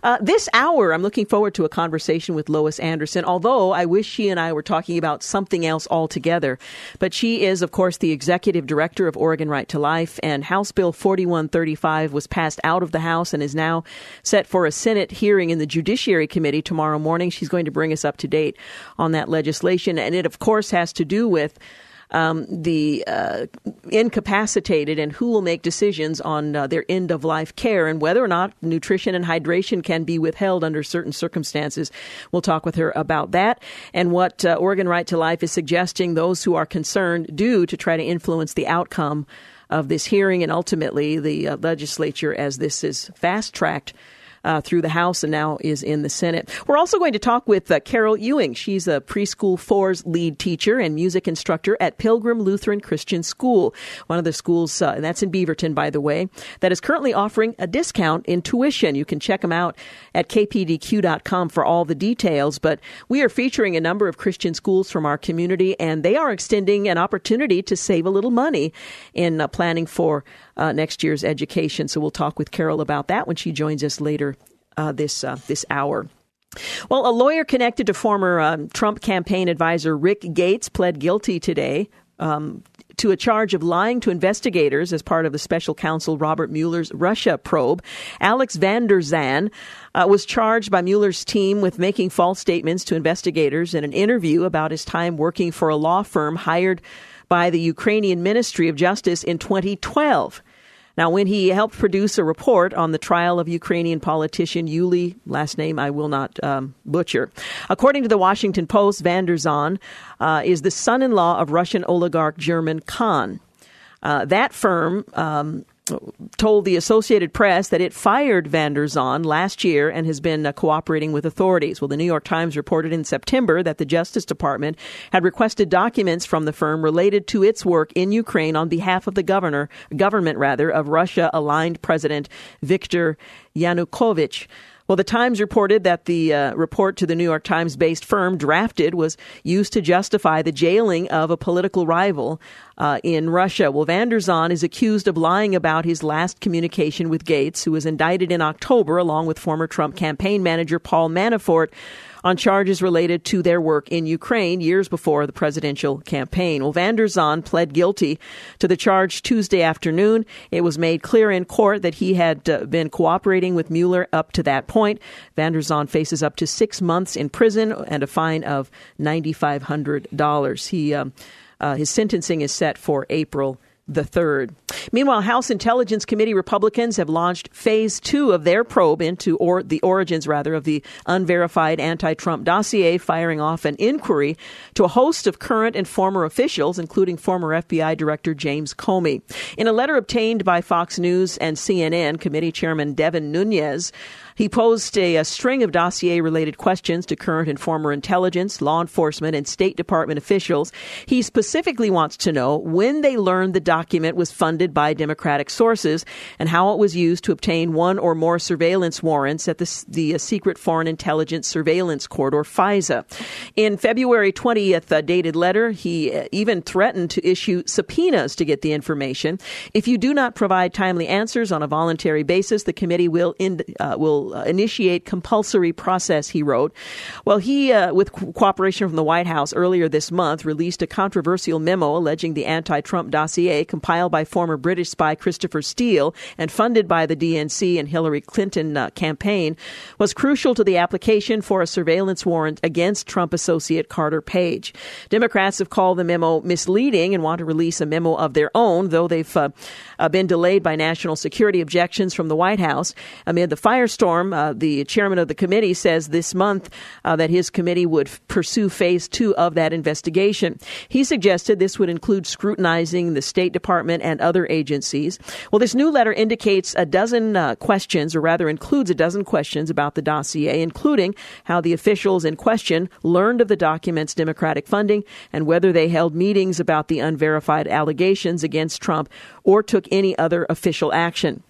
Uh, this hour, I'm looking forward to a conversation with Lois Anderson, although I wish she and I were talking about something else altogether. But she is, of course, the executive director of Oregon Right to Life, and House Bill 4135 was passed out of the House and is now set for a Senate hearing in the Judiciary Committee tomorrow morning. She's going to bring us up to date on that legislation, and it, of course, has to do with um, the uh, incapacitated and who will make decisions on uh, their end of life care and whether or not nutrition and hydration can be withheld under certain circumstances. We'll talk with her about that and what uh, Oregon Right to Life is suggesting those who are concerned do to try to influence the outcome of this hearing and ultimately the uh, legislature as this is fast tracked uh, through the House and now is in the Senate. We're also going to talk with uh, Carol Ewing. She's a preschool fours lead teacher and music instructor at Pilgrim Lutheran Christian School, one of the schools, uh, and that's in Beaverton, by the way, that is currently offering a discount in tuition. You can check them out at kpdq.com for all the details. But we are featuring a number of Christian schools from our community, and they are extending an opportunity to save a little money in uh, planning for uh, next year's education. So we'll talk with Carol about that when she joins us later uh, this uh, this hour. Well, a lawyer connected to former um, Trump campaign advisor Rick Gates pled guilty today um, to a charge of lying to investigators as part of the special counsel Robert Mueller's Russia probe. Alex van der Zwaan uh, was charged by Mueller's team with making false statements to investigators in an interview about his time working for a law firm hired by the Ukrainian Ministry of Justice in 2012. Now, when he helped produce a report on the trial of Ukrainian politician Yuli, last name I will not um, butcher. According to the Washington Post, van der uh, is the son in law of Russian oligarch German Khan. Uh, that firm um, told the Associated Press that it fired van der Zwaan last year and has been uh, cooperating with authorities. Well, the New York Times reported in September that the Justice Department had requested documents from the firm related to its work in Ukraine on behalf of the governor, government rather, of Russia-aligned President Viktor Yanukovych. Well, the Times reported that the uh, report to the New York Times based firm drafted was used to justify the jailing of a political rival uh, in Russia. Well, van der Zwaan is accused of lying about his last communication with Gates, who was indicted in October along with former Trump campaign manager Paul Manafort on charges related to their work in Ukraine years before the presidential campaign. Well, van der pled guilty to the charge Tuesday afternoon. It was made clear in court that he had uh, been cooperating with Mueller up to that point. Van der faces up to six months in prison and a fine of $9,500. He, um, uh, his sentencing is set for April the third. Meanwhile, House Intelligence Committee Republicans have launched phase two of their probe into or the origins rather of the unverified anti-Trump dossier, firing off an inquiry to a host of current and former officials, including former FBI Director James Comey. In a letter obtained by Fox News and CNN, Committee Chairman Devin Nunes he posed a, a string of dossier related questions to current and former intelligence, law enforcement, and State Department officials. He specifically wants to know when they learned the document was funded by Democratic sources and how it was used to obtain one or more surveillance warrants at the, the uh, Secret Foreign Intelligence Surveillance Court, or FISA. In February 20th uh, dated letter, he uh, even threatened to issue subpoenas to get the information. If you do not provide timely answers on a voluntary basis, the committee will uh, will uh, initiate compulsory process, he wrote. Well, he, uh, with co- cooperation from the White House earlier this month, released a controversial memo alleging the anti Trump dossier compiled by former British spy Christopher Steele and funded by the DNC and Hillary Clinton uh, campaign was crucial to the application for a surveillance warrant against Trump associate Carter Page. Democrats have called the memo misleading and want to release a memo of their own, though they've uh, uh, been delayed by national security objections from the White House amid the firestorm uh, the chairman of the committee says this month uh, that his committee would f- pursue phase two of that investigation. He suggested this would include scrutinizing the State Department and other agencies. Well, this new letter indicates a dozen uh, questions, or rather includes a dozen questions about the dossier, including how the officials in question learned of the document's Democratic funding and whether they held meetings about the unverified allegations against Trump or took any other official action.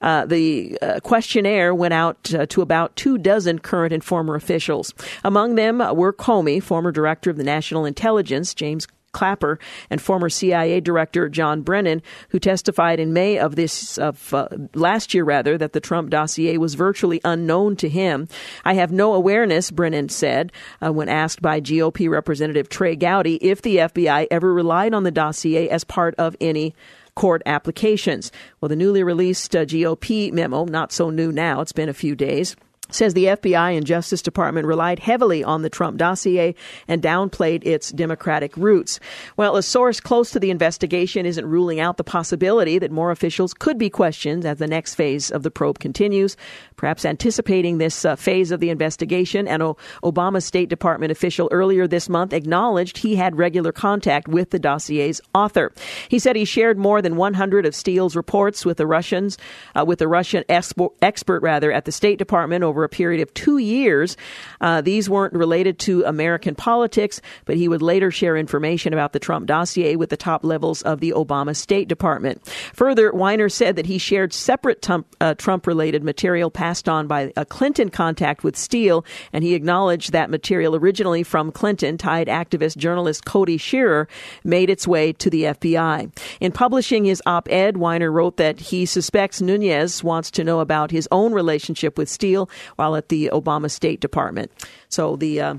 Uh, the uh, questionnaire went out uh, to about two dozen current and former officials. Among them were Comey, former director of the National Intelligence, James Clapper and former CIA Director John Brennan, who testified in May of this of uh, last year, rather, that the Trump dossier was virtually unknown to him. I have no awareness, Brennan said uh, when asked by GOP Representative Trey Gowdy if the FBI ever relied on the dossier as part of any court applications. Well, the newly released uh, GOP memo, not so new now, it's been a few days says the FBI and Justice Department relied heavily on the Trump dossier and downplayed its Democratic roots. Well, a source close to the investigation isn't ruling out the possibility that more officials could be questioned as the next phase of the probe continues. Perhaps anticipating this uh, phase of the investigation, an o- Obama State Department official earlier this month acknowledged he had regular contact with the dossier's author. He said he shared more than 100 of Steele's reports with the Russians, uh, with the Russian expo- expert rather at the State Department over over a period of two years. Uh, these weren't related to American politics, but he would later share information about the Trump dossier with the top levels of the Obama State Department. Further, Winer said that he shared separate uh, Trump related material passed on by a Clinton contact with Steele, and he acknowledged that material originally from Clinton tied activist journalist Cody Shearer made its way to the FBI. In publishing his op ed, Winer wrote that he suspects Nunes wants to know about his own relationship with Steele while at the Obama State Department. So the uh,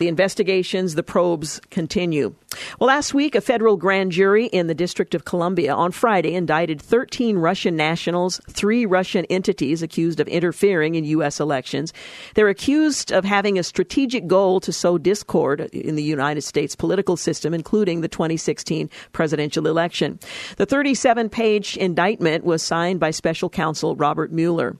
the investigations, the probes continue. Well, last week, a federal grand jury in the District of Columbia on Friday indicted 13 Russian nationals, three Russian entities accused of interfering in U.S. elections. They're accused of having a strategic goal to sow discord in the United States political system, including the 2016 presidential election. The 37 page indictment was signed by special counsel Robert Mueller.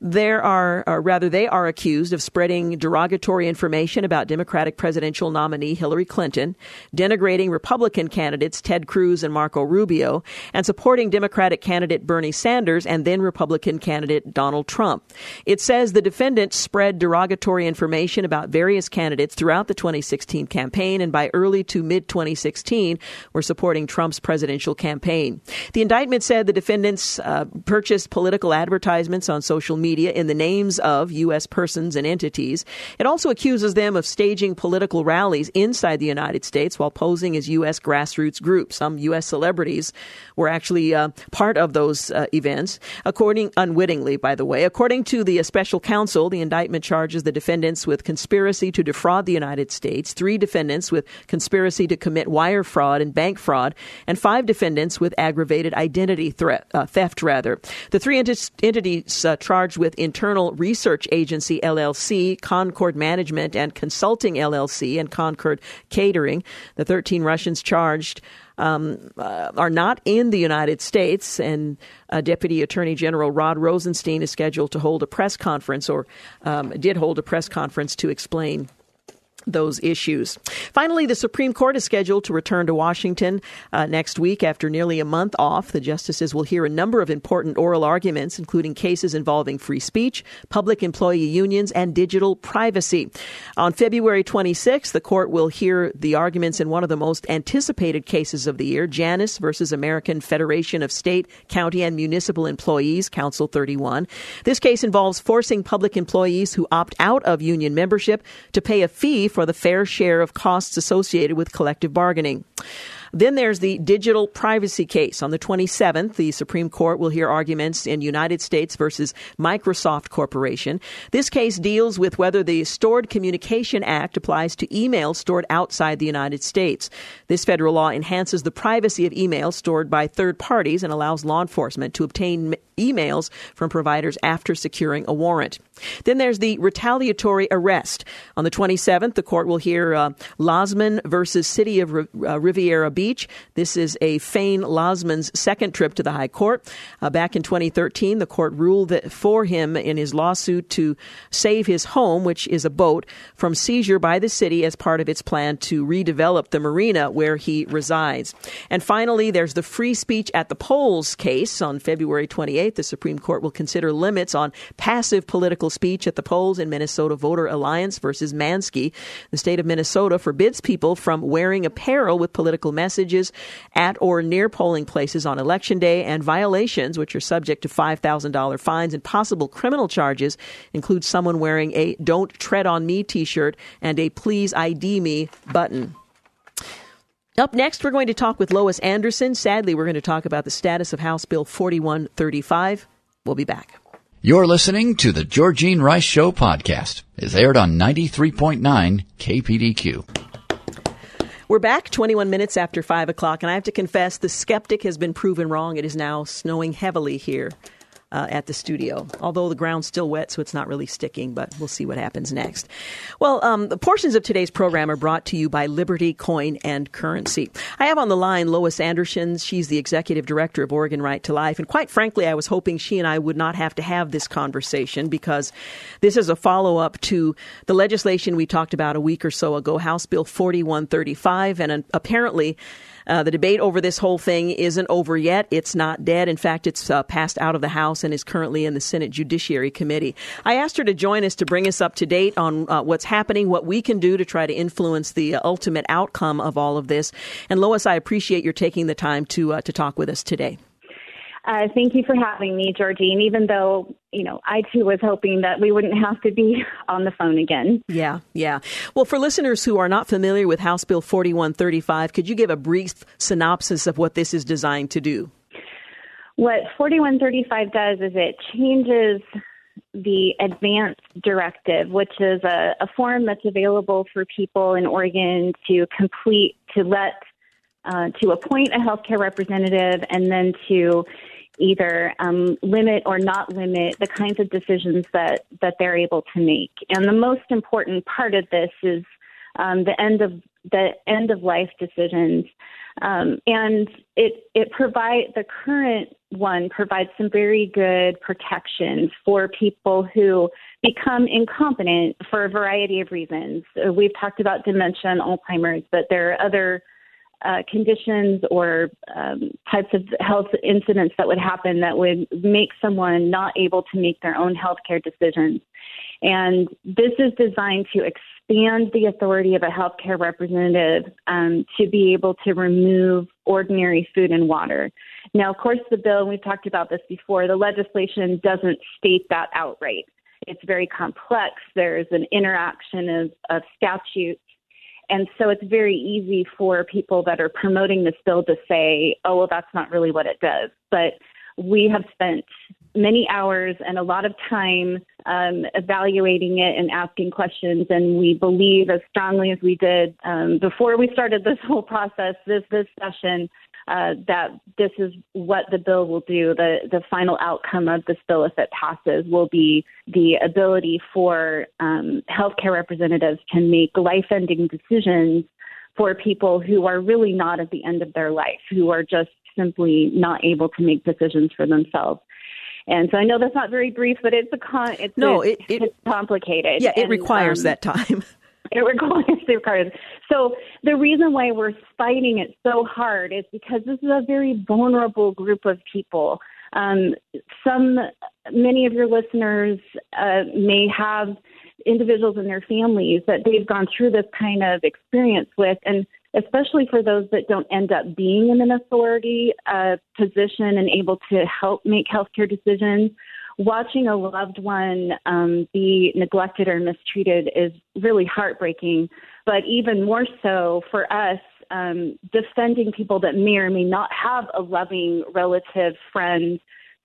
There are, or rather, they are accused of spreading derogatory information about Democratic presidential nominee Hillary Clinton denigrating Republican candidates Ted Cruz and Marco Rubio, and supporting Democratic candidate Bernie Sanders and then Republican candidate Donald Trump. It says the defendants spread derogatory information about various candidates throughout the 2016 campaign and by early to mid 2016 were supporting Trump's presidential campaign. The indictment said the defendants uh, purchased political advertisements on social media in the names of U.S. persons and entities. It also accuses them of staging political rallies inside the United States while posing as U.S. grassroots groups. Some U.S. celebrities were actually uh, part of those uh, events, according unwittingly, by the way. According to the uh, special counsel, the indictment charges the defendants with conspiracy to defraud the United States, three defendants with conspiracy to commit wire fraud and bank fraud, and five defendants with aggravated identity threat, uh, theft. Rather, the three ent- entities uh, charged with Internet Research Agency LLC, Concord Management and Consulting LLC, and Concord Catering. The 13 Russians charged um, uh, are not in the United States, and uh, Deputy Attorney General Rod Rosenstein is scheduled to hold a press conference, or um, did hold a press conference to explain those issues. Finally, the Supreme Court is scheduled to return to Washington uh, next week after nearly a month off. The justices will hear a number of important oral arguments, including cases involving free speech, public employee unions, and digital privacy. On February 26th, the court will hear the arguments in one of the most anticipated cases of the year, Janus versus American Federation of State, County, and Municipal Employees, Council 31. This case involves forcing public employees who opt out of union membership to pay a fee for the fair share of costs associated with collective bargaining. Then there's the digital privacy case. On the 27th, the Supreme Court will hear arguments in United States versus Microsoft Corporation. This case deals with whether the Stored Communication Act applies to emails stored outside the United States. This federal law enhances the privacy of emails stored by third parties and allows law enforcement to obtain emails from providers after securing a warrant. Then there's the retaliatory arrest. On the 27th, the court will hear uh, Lozman versus City of uh, Riviera Beach. This is a Fane Lozman's second trip to the High Court. Uh, back in 2013, the court ruled that for him in his lawsuit to save his home, which is a boat, from seizure by the city as part of its plan to redevelop the marina where he resides. And finally, there's the free speech at the polls case on February 28th. The Supreme Court will consider limits on passive political speech at the polls in Minnesota Voter Alliance versus Mansky. The state of Minnesota forbids people from wearing apparel with political messages messages at or near polling places on election day, and violations, which are subject to $5,000 fines and possible criminal charges, include someone wearing a Don't Tread on Me t shirt and a Please ID Me button. Up next, we're going to talk with Lois Anderson. Sadly, we're going to talk about the status of House Bill 4135. We'll be back. You're listening to the Georgine Rice Show podcast. It's aired on 93.9 KPDQ. We're back 21 minutes after 5 o'clock, and I have to confess the skeptic has been proven wrong. It is now snowing heavily here uh, at the studio. Although the ground's still wet, so it's not really sticking, but we'll see what happens next. Well, um, the portions of today's program are brought to you by Liberty Coin and Currency. I have on the line Lois Anderson. She's the executive director of Oregon Right to Life. And quite frankly, I was hoping she and I would not have to have this conversation because this is a follow up to the legislation we talked about a week or so ago, House Bill 4135. And uh, apparently, uh, the debate over this whole thing isn't over yet. It's not dead. In fact, it's uh, passed out of the House and is currently in the Senate Judiciary Committee. I asked her to join us to bring us up to date on uh, what's happening, what we can do to try to influence the uh, ultimate outcome of all of this. And Lois, I appreciate your taking the time to uh, to talk with us today. Uh, thank you for having me, Georgine, Even though you know, I too was hoping that we wouldn't have to be on the phone again. Yeah, yeah. Well, for listeners who are not familiar with House Bill 4135, could you give a brief synopsis of what this is designed to do? What 4135 does is it changes the advance directive, which is a, a form that's available for people in Oregon to complete, to let, uh, to appoint a healthcare representative and then to either um, limit or not limit the kinds of decisions that, that they're able to make. And the most important part of this is um, the end of the end of life decisions. Um, and it it provide the current one provides some very good protections for people who become incompetent for a variety of reasons. We've talked about dementia and Alzheimer's, but there are other uh, conditions or um, types of health incidents that would happen that would make someone not able to make their own healthcare decisions. And this is designed to expand the authority of a healthcare representative um, to be able to remove ordinary food and water. Now, of course, the bill, and we've talked about this before, the legislation doesn't state that outright. It's very complex. There's an interaction of, of statutes and so it's very easy for people that are promoting this bill to say, oh, well, that's not really what it does. But we have spent many hours and a lot of time um, evaluating it and asking questions. And we believe as strongly as we did um, before we started this whole process, this, this session, uh, that this is what the bill will do. The, the final outcome of this bill, if it passes, will be the ability for um, healthcare representatives to make life ending decisions for people who are really not at the end of their life, who are just simply not able to make decisions for themselves. And so I know that's not very brief, but it's a con. It's no, it, it, it's complicated. Yeah, it and, requires um, that time. It requires it requires. So the reason why we're fighting it so hard is because this is a very vulnerable group of people. Um, some, many of your listeners uh, may have individuals in their families that they've gone through this kind of experience with, and especially for those that don't end up being in an authority uh, position and able to help make healthcare decisions watching a loved one um, be neglected or mistreated is really heartbreaking. But even more so for us, um, defending people that may or may not have a loving relative, friend,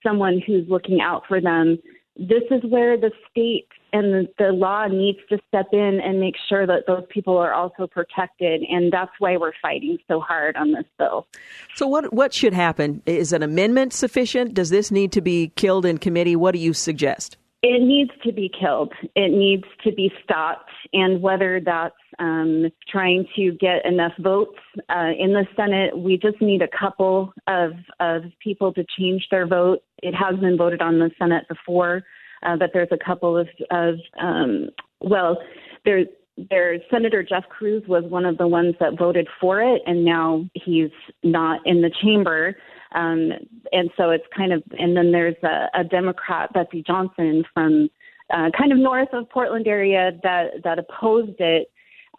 someone who's looking out for them this is where the state and the, law needs to step in and make sure that those people are also protected and that's why we're fighting so hard on this bill. So what what should happen? Is an amendment sufficient? Does this need to be killed in committee? What do you suggest? It needs to be killed. It needs to be stopped and whether that's um, trying to get enough votes uh, in the Senate. We just need a couple of, of people to change their vote. It has been voted on the Senate before, uh, but there's a couple of, of um, well, there's there Senator Jeff Kruse was one of the ones that voted for it, and now he's not in the chamber. Um, and so it's kind of, and then there's a, a Democrat, Betsy Johnson from uh, kind of north of Portland area that that opposed it.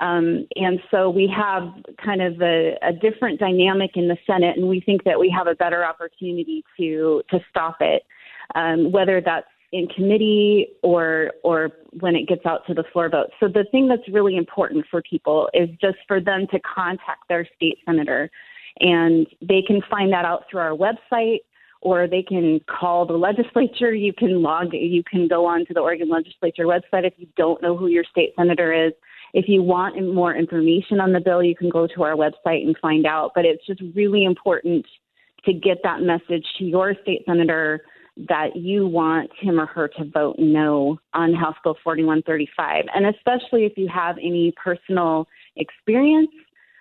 Um, and so we have kind of a, a different dynamic in the Senate, and we think that we have a better opportunity to to stop it, um, whether that's in committee or or when it gets out to the floor vote. So the thing that's really important for people is just for them to contact their state senator, and they can find that out through our website or they can call the legislature. You can log, you can go on to the Oregon legislature website if you don't know who your state senator is. If you want more information on the bill, you can go to our website and find out. But it's just really important to get that message to your state senator that you want him or her to vote no on House Bill 4135. And especially if you have any personal experience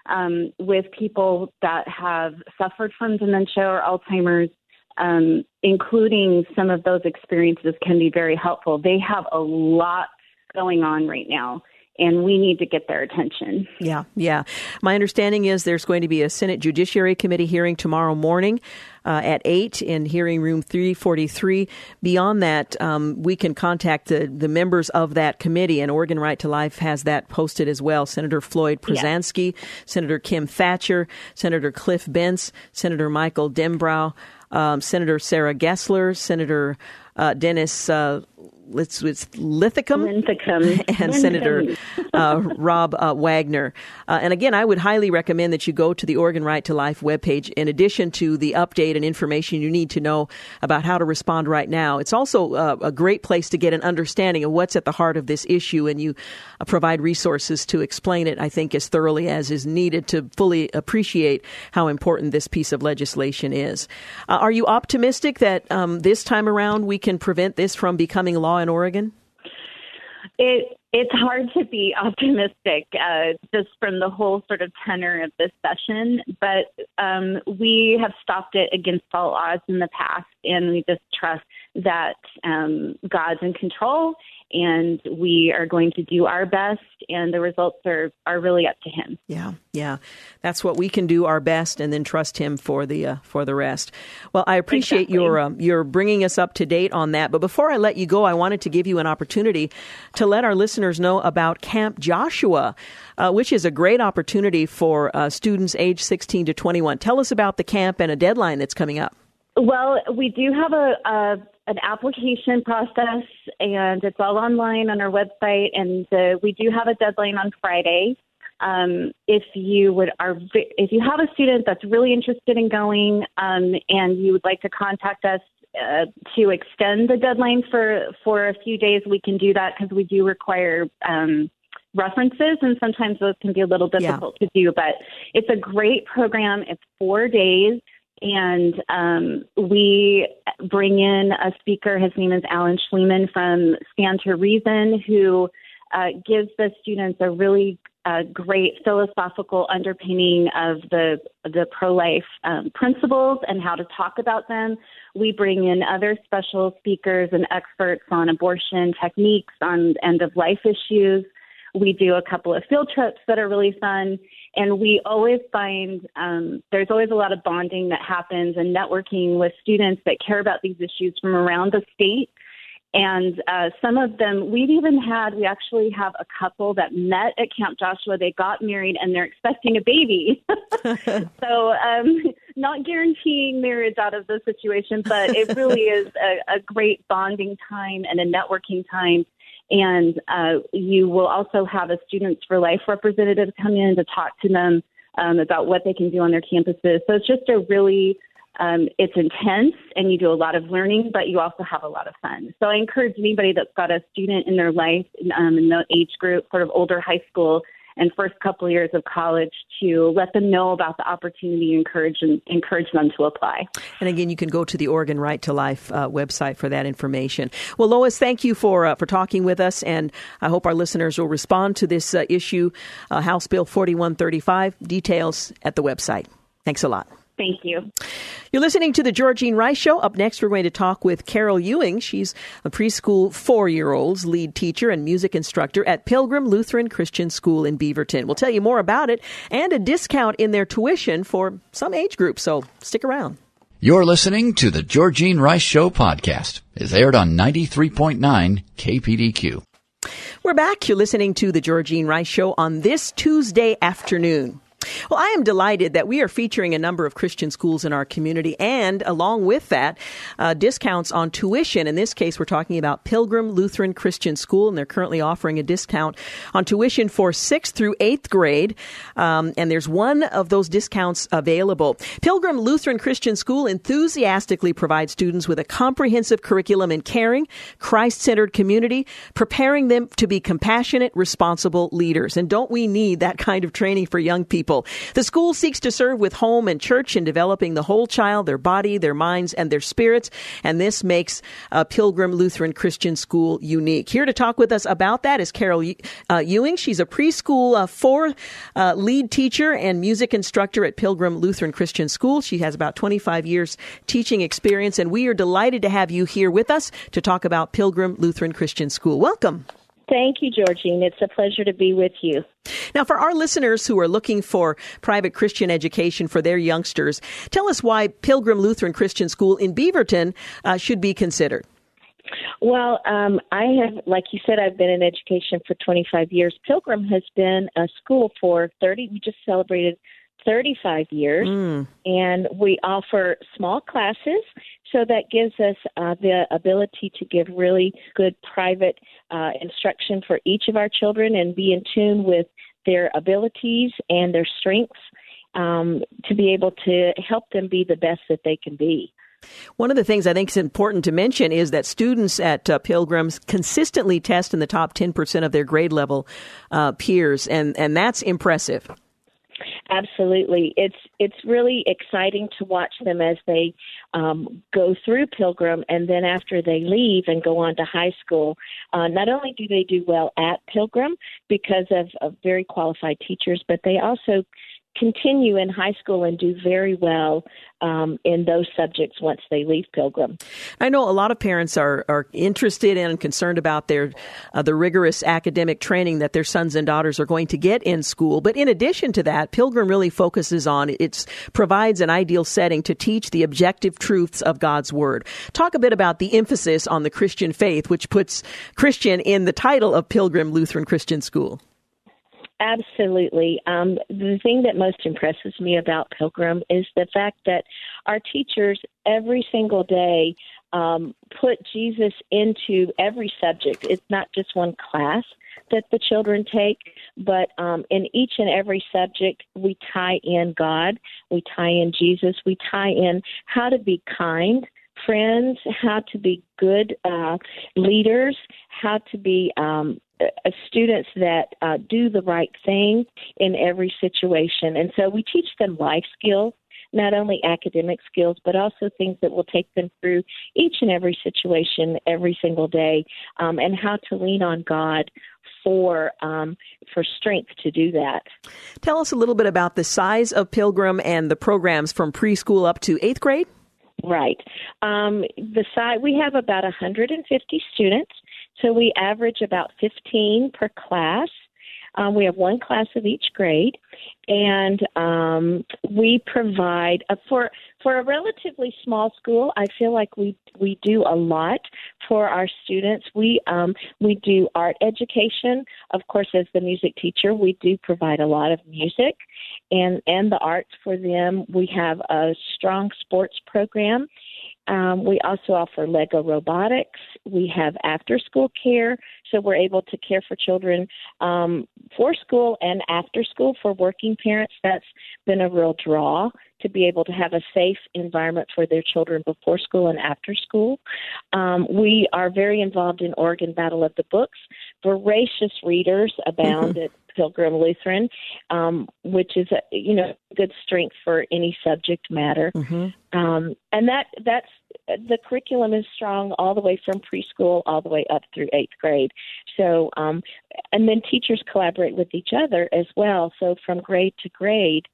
um, with people that have suffered from dementia or Alzheimer's, um, including some of those experiences can be very helpful. They have a lot going on right now and we need to get their attention. Yeah, yeah. My understanding is there's going to be a Senate Judiciary Committee hearing tomorrow morning uh, at 8 in hearing room 343. Beyond that, um, we can contact the, the members of that committee, and Oregon Right to Life has that posted as well. Senator Floyd Prozanski, yeah. Senator Kim Thatcher, Senator Cliff Bentz, Senator Michael Dembrow, um, Senator Sarah Gelser, Senator uh, Dennis uh, it's Linthicum, Linthicum. and Senator uh, Rob uh, Wagner. Uh, and again, I would highly recommend that you go to the Oregon Right to Life webpage. In addition to the update and information you need to know about how to respond right now, it's also uh, a great place to get an understanding of what's at the heart of this issue, and you uh, provide resources to explain it. I think as thoroughly as is needed to fully appreciate how important this piece of legislation is. Uh, are you optimistic that um, this time around we can prevent this from becoming law? In Oregon? It it's hard to be optimistic uh, just from the whole sort of tenor of this session, but um, we have stopped it against all odds in the past, and we just trust that um, God's in control and we are going to do our best and the results are, are really up to him. Yeah yeah. That's what we can do our best and then trust him for the uh, for the rest. Well i appreciate exactly. your um, your bringing us up to date on that but before i let you go i wanted to give you an opportunity to let our listeners know about camp joshua uh, which is a great opportunity for uh, students age 16 to 21 tell us about the camp and a deadline that's coming up. Well, we do have a, a an application process, and it's all online on our website. And uh, we do have a deadline on Friday. Um, if you would are if you have a student that's really interested in going um, and you would like to contact us uh, to extend the deadline for for a few days, we can do that because we do require. Um, references and sometimes those can be a little difficult yeah. to do but it's a great program it's four days and um, we bring in a speaker. His name is Alan Shlemon from Stand to Reason, who uh, gives the students a really uh, great philosophical underpinning of the the pro life um, principles and how to talk about them. We bring in other special speakers and experts on abortion techniques, on end of life issues. We do a couple of field trips that are really fun. And we always find um, there's always a lot of bonding that happens and networking with students that care about these issues from around the state. And uh, some of them, we've even had, we actually have a couple that met at Camp Joshua. They got married and they're expecting a baby. so, um, not guaranteeing marriage out of the situation, but it really is a, a great bonding time and a networking time and uh, you will also have a Students for Life representative come in to talk to them um, about what they can do on their campuses. So it's just a really um, it's intense and you do a lot of learning, but you also have a lot of fun. So I encourage anybody that's got a student in their life um, in the age group, sort of older high school, and first couple years of college to let them know about the opportunity, encourage and encourage them to apply. And again, you can go to the Oregon Right to Life uh, website for that information. Well, Lois, thank you for uh, for talking with us, and I hope our listeners will respond to this uh, issue, uh, House Bill 4135. Details at the website. Thanks a lot. Thank you. You're listening to the Georgine Rice Show. Up next, we're going to talk with Carol Ewing. She's a preschool four year old's lead teacher and music instructor at Pilgrim Lutheran Christian School in Beaverton. We'll tell you more about it and a discount in their tuition for some age groups, so stick around. You're listening to the Georgine Rice Show podcast. It's aired on 93.9 KPDQ. We're back. You're listening to the Georgine Rice Show on this Tuesday afternoon. Well, I am delighted that we are featuring a number of Christian schools in our community, and along with that, uh, discounts on tuition. In this case, we're talking about Pilgrim Lutheran Christian School, and they're currently offering a discount on tuition for sixth through eighth grade. Um, and there's one of those discounts available. Pilgrim Lutheran Christian School enthusiastically provides students with a comprehensive curriculum in caring, Christ centered community, preparing them to be compassionate, responsible leaders. And don't we need that kind of training for young people? People. The school seeks to serve with home and church in developing the whole child, their body, their minds, and their spirits. And this makes Pilgrim Lutheran Christian School unique. Here to talk with us about that is Carol uh, Ewing. She's a preschool uh, four uh, lead teacher and music instructor at Pilgrim Lutheran Christian School. She has about 25 years teaching experience, and we are delighted to have you here with us to talk about Pilgrim Lutheran Christian School. Welcome. Thank you, Georgine. It's a pleasure to be with you. Now, for our listeners who are looking for private Christian education for their youngsters, tell us why Pilgrim Lutheran Christian School in Beaverton uh, should be considered. Well, um, I have, like you said, I've been in education for 25 years. Pilgrim has been a school for 30. We just celebrated 35 years, mm. and we offer small classes. So that gives us uh, the ability to give really good private uh, instruction for each of our children and be in tune with their abilities and their strengths um, to be able to help them be the best that they can be. One of the things I think is important to mention is that students at uh, Pilgrims consistently test in the top 10% of their grade level uh, peers, and, and that's impressive. Absolutely, it's it's really exciting to watch them as they um, go through Pilgrim, and then after they leave and go on to high school. Uh, not only do they do well at Pilgrim because of, of very qualified teachers, but they also continue in high school and do very well um, in those subjects once they leave Pilgrim. I know a lot of parents are, are interested in and concerned about their uh, the rigorous academic training that their sons and daughters are going to get in school. But in addition to that, Pilgrim really focuses on it provides an ideal setting to teach the objective truths of God's Word. Talk a bit about the emphasis on the Christian faith, which puts Christian in the title of Pilgrim Lutheran Christian School. Absolutely. Um, the thing that most impresses me about Pilgrim is the fact that our teachers every single day um, put Jesus into every subject. It's not just one class that the children take, but um, in each and every subject, we tie in God, we tie in Jesus, we tie in how to be kind friends, how to be good uh, leaders, how to be um, uh, students that uh, do the right thing in every situation. And so we teach them life skills, not only academic skills, but also things that will take them through each and every situation every single day, um, and how to lean on God for um, for strength to do that. Tell us a little bit about the size of Pilgrim and the programs from preschool up to eighth grade. Right. Um, the side we have about 150 students, so we average about 15 per class. Um, we have one class of each grade, and um, we provide a, for for a relatively small school. I feel like we we do a lot for our students. We um, we do art education, of course. As the music teacher, we do provide a lot of music and and the arts for them. We have a strong sports program um, we also offer Lego robotics. We have after school care, so we're able to care for children um, for school and after school for working parents. That's been a real draw to be able to have a safe environment for their children before school and after school. Um, we are very involved in Oregon Battle of the Books. Voracious readers abound at Pilgrim Lutheran, um, which is a you know good strength for any subject matter. Mm-hmm. Um, and that that's the curriculum is strong all the way from preschool all the way up through eighth grade. So, um, and then teachers collaborate with each other as well. So from grade to grade,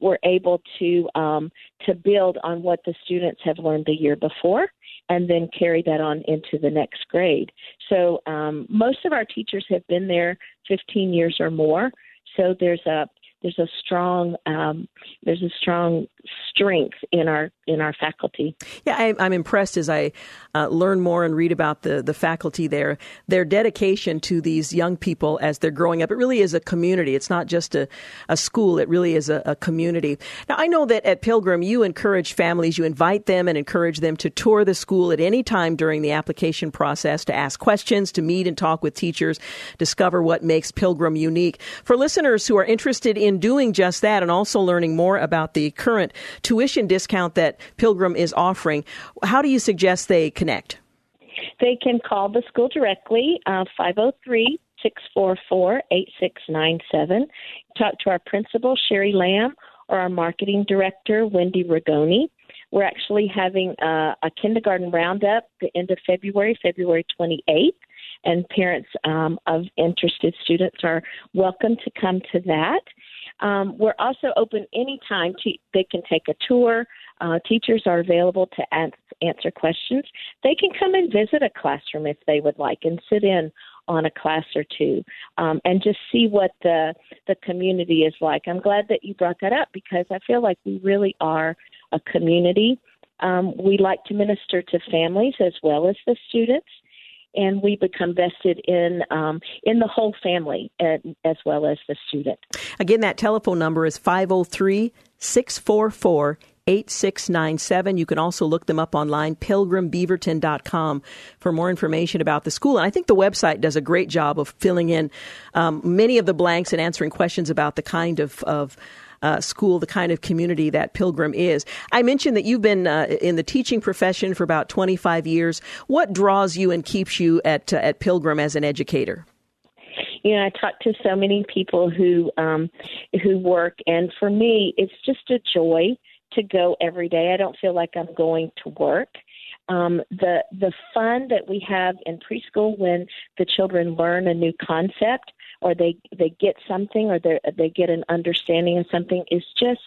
we're able to um, to build on what the students have learned the year before and then carry that on into the next grade. So um, most of our teachers have been there 15 years or more. So there's a there's a strong um, there's a strong strength in our in our faculty. Yeah, I, am I'm impressed as I uh, learn more and read about the the faculty there. Their dedication to these young people as they're growing up. It really is a community. It's not just a, a school. It really is a, a community. Now I know that at Pilgrim you encourage families, you invite them and encourage them to tour the school at any time during the application process to ask questions, to meet and talk with teachers, discover what makes Pilgrim unique. For listeners who are interested in doing just that and also learning more about the current tuition discount that Pilgrim is offering, how do you suggest they connect? They can call the school directly, uh, 503 644 8697. Talk to our principal, Sherry Lamb, or our marketing director, Wendy Rigoni. We're actually having a, a kindergarten roundup the end of February, February 28th, and parents um, of interested students are welcome to come to that. Um, we're also open anytime. To, they can take a tour. Uh, teachers are available to answer questions. They can come and visit a classroom if they would like and sit in on a class or two um, and just see what the the community is like. I'm glad that you brought that up because I feel like we really are a community. Um, we like to minister to families as well as the students, and we become vested in um, in the whole family as well as the student. Again, that telephone number is 503 644 8697. You can also look them up online, pilgrimbeaverton.com, for more information about the school. And I think the website does a great job of filling in um, many of the blanks and answering questions about the kind of, of uh, school, the kind of community that Pilgrim is. I mentioned that you've been uh, in the teaching profession for about 25 years. What draws you and keeps you at, uh, at Pilgrim as an educator? you know, I talk to so many people who um, who work, and for me, it's just a joy to go every day. I don't feel like I'm going to work. Um, the the fun that we have in preschool when the children learn a new concept or they they get something or they they get an understanding of something is just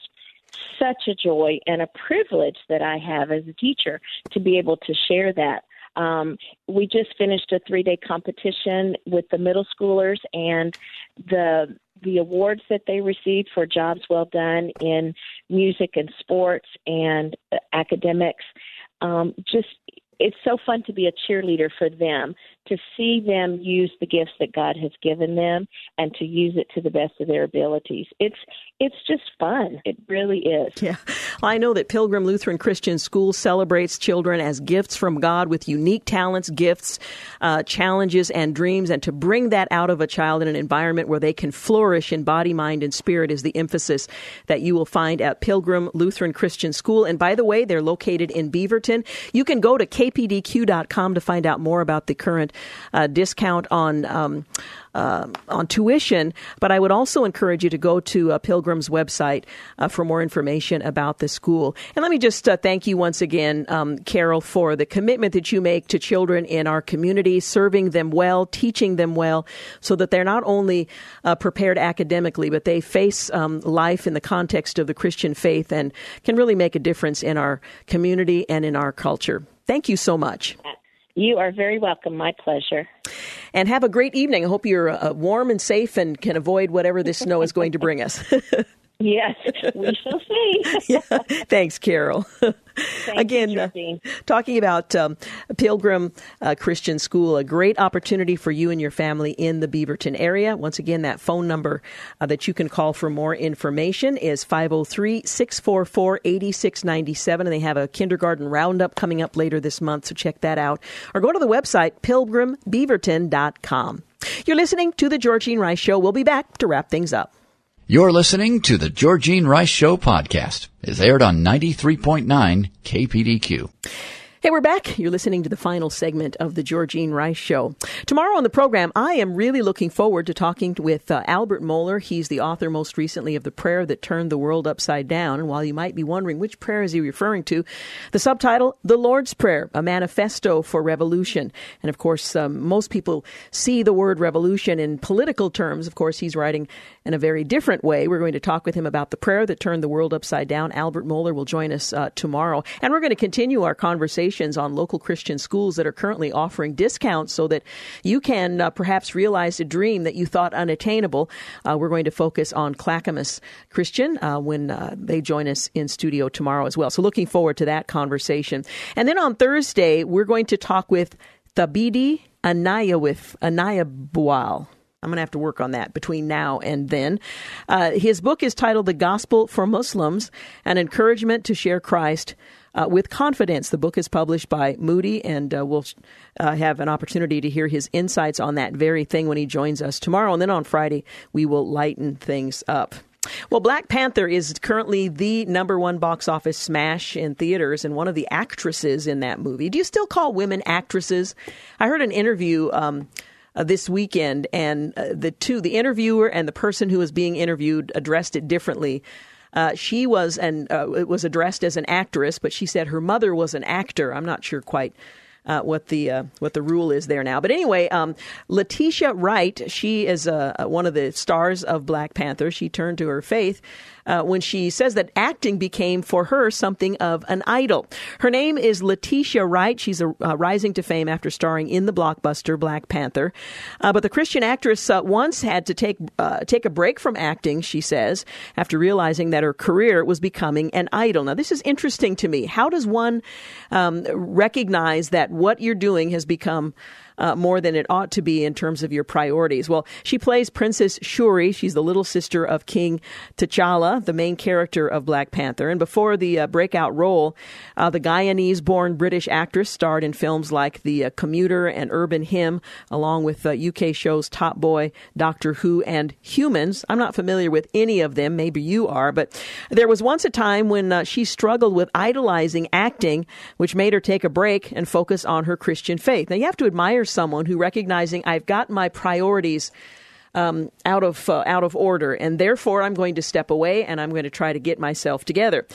such a joy and a privilege that I have as a teacher to be able to share that. Um, we just finished a three day competition with the middle schoolers, and the the awards that they received for jobs well done in music and sports and uh, academics um, just it's so fun to be a cheerleader for them to see them use the gifts that God has given them and to use it to the best of their abilities. It's it's just fun. It really is. Yeah. I know that Pilgrim Lutheran Christian School celebrates children as gifts from God with unique talents, gifts, uh, challenges, and dreams. And to bring that out of a child in an environment where they can flourish in body, mind, and spirit is the emphasis that you will find at Pilgrim Lutheran Christian School. And by the way, they're located in Beaverton. You can go to kpdq.com to find out more about the current uh, discount on. Um, uh, on tuition. But I would also encourage you to go to uh, Pilgrim's website uh, for more information about the school. And let me just uh, thank you once again, um, Carol, for the commitment that you make to children in our community, serving them well, teaching them well, so that they're not only uh, prepared academically, but they face um, life in the context of the Christian faith and can really make a difference in our community and in our culture. Thank you so much. You are very welcome. My pleasure. And have a great evening. I hope you're uh, warm and safe and can avoid whatever this snow is going to bring us. Yes, we shall see. yeah. Thanks, Carol. Again, you, uh, talking about um, Pilgrim uh, Christian School, a great opportunity for you and your family in the Beaverton area. Once again, that phone number uh, that you can call for more information is 503 644 8697. And they have a kindergarten roundup coming up later this month, so check that out. Or go to the website pilgrimbeaverton.com. You're listening to The Georgine Rice Show. We'll be back to wrap things up. You're listening to the Georgine Rice Show podcast. It's aired on 93.9 KPDQ. Hey, we're back. You're listening to the final segment of the Georgine Rice Show. Tomorrow on the program, I am really looking forward to talking with uh, Albert Mohler. He's the author most recently of The Prayer That Turned the World Upside Down. And while you might be wondering which prayer is he referring to, the subtitle, The Lord's Prayer, a manifesto for revolution. And of course, um, most people see the word revolution in political terms. Of course, he's writing in a very different way. We're going to talk with him about the prayer that turned the world upside down. Albert Mohler will join us uh, tomorrow. And we're going to continue our conversation on local Christian schools that are currently offering discounts so that you can uh, perhaps realize a dream that you thought unattainable. Uh, we're going to focus on Clackamas Christian uh, when uh, they join us in studio tomorrow as well. So looking forward to that conversation. And then on Thursday, we're going to talk with Thabiti Anaya with Anaya Bual. I'm going to have to work on that between now and then. Uh, his book is titled The Gospel for Muslims An Encouragement to Share Christ uh, with confidence. The book is published by Moody, and uh, we'll uh, have an opportunity to hear his insights on that very thing when he joins us tomorrow. And then on Friday, we will lighten things up. Well, Black Panther is currently the number one box office smash in theaters and one of the actresses in that movie. Do you still call women actresses? I heard an interview um, uh, this weekend, and uh, the two, the interviewer and the person who was being interviewed, addressed it differently. Uh, she was and uh, was addressed as an actress, but she said her mother was an actor. I'm not sure quite uh, what the uh, what the rule is there now. But anyway, um, Letitia Wright, she is uh, one of the stars of Black Panther. She turned to her faith uh, when she says that acting became for her something of an idol. Her name is Letitia Wright. She's a, uh, rising to fame after starring in the blockbuster Black Panther. Uh, but the Christian actress uh, once had to take uh, take a break from acting. She says after realizing that her career was becoming an idol. Now this is interesting to me. How does one um, recognize that what you're doing has become uh, more than it ought to be in terms of your priorities. Well, she plays Princess Shuri. She's the little sister of King T'Challa, the main character of Black Panther. And before the uh, breakout role, uh, the Guyanese born British actress starred in films like The uh, Commuter and Urban Hymn, along with UK uh, shows Top Boy, Doctor Who, and Humans. I'm not familiar with any of them. Maybe you are. But there was once a time when uh, she struggled with idolizing acting, which made her take a break and focus on her Christian faith. Now, you have to admire someone who recognizing I've got my priorities um, out of uh, out of order, and therefore I'm going to step away and I'm going to try to get myself together.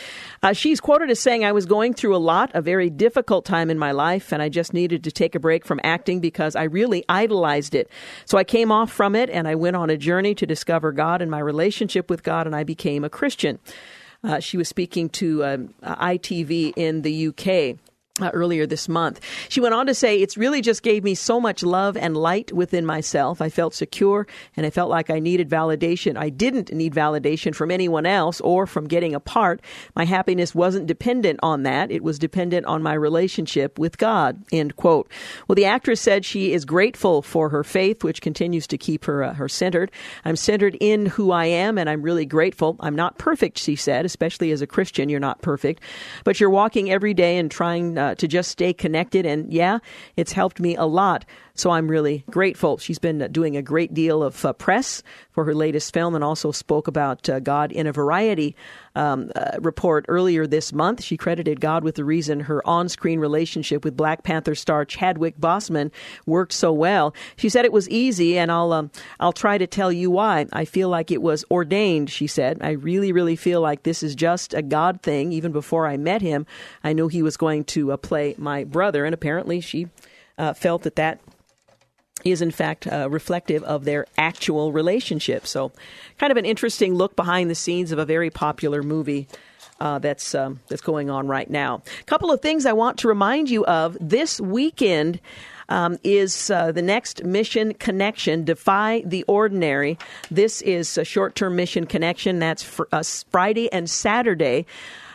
Uh, she's quoted as saying, "I was going through a lot, a very difficult time in my life, and I just needed to take a break from acting because I really idolized it. So I came off from it and I went on a journey to discover God and my relationship with God, and I became a Christian." Uh, she was speaking to um, ITV in the UK uh, earlier this month. She went on to say, It's really just gave me so much love and light within myself. I felt secure and I felt like I needed validation. I didn't need validation from anyone else or from getting apart. My happiness wasn't dependent on that. It was dependent on my relationship with God. End quote. Well, the actress said she is grateful for her faith, which continues to keep her, uh, her centered. I'm centered in who I am and I'm really grateful. I'm not perfect, she said, especially as a Christian, you're not perfect, but you're walking every day and trying uh, to just stay connected. And yeah, it's helped me a lot. So I'm really grateful. She's been doing a great deal of uh, press for her latest film and also spoke about uh, God in a variety um, uh, report earlier this month. She credited God with the reason her on screen relationship with Black Panther star Chadwick Boseman worked so well. She said it was easy, and I'll, um, I'll try to tell you why. I feel like it was ordained, she said. I really, really feel like this is just a God thing. Even before I met him, I knew he was going to uh, play my brother, and apparently she uh, felt that that is in fact uh, reflective of their actual relationship. So, kind of an interesting look behind the scenes of a very popular movie. Uh, that's um, that's going on right now. A couple of things I want to remind you of this weekend. Um, is uh, the next mission connection defy the ordinary this is a short-term mission connection that's uh, friday and saturday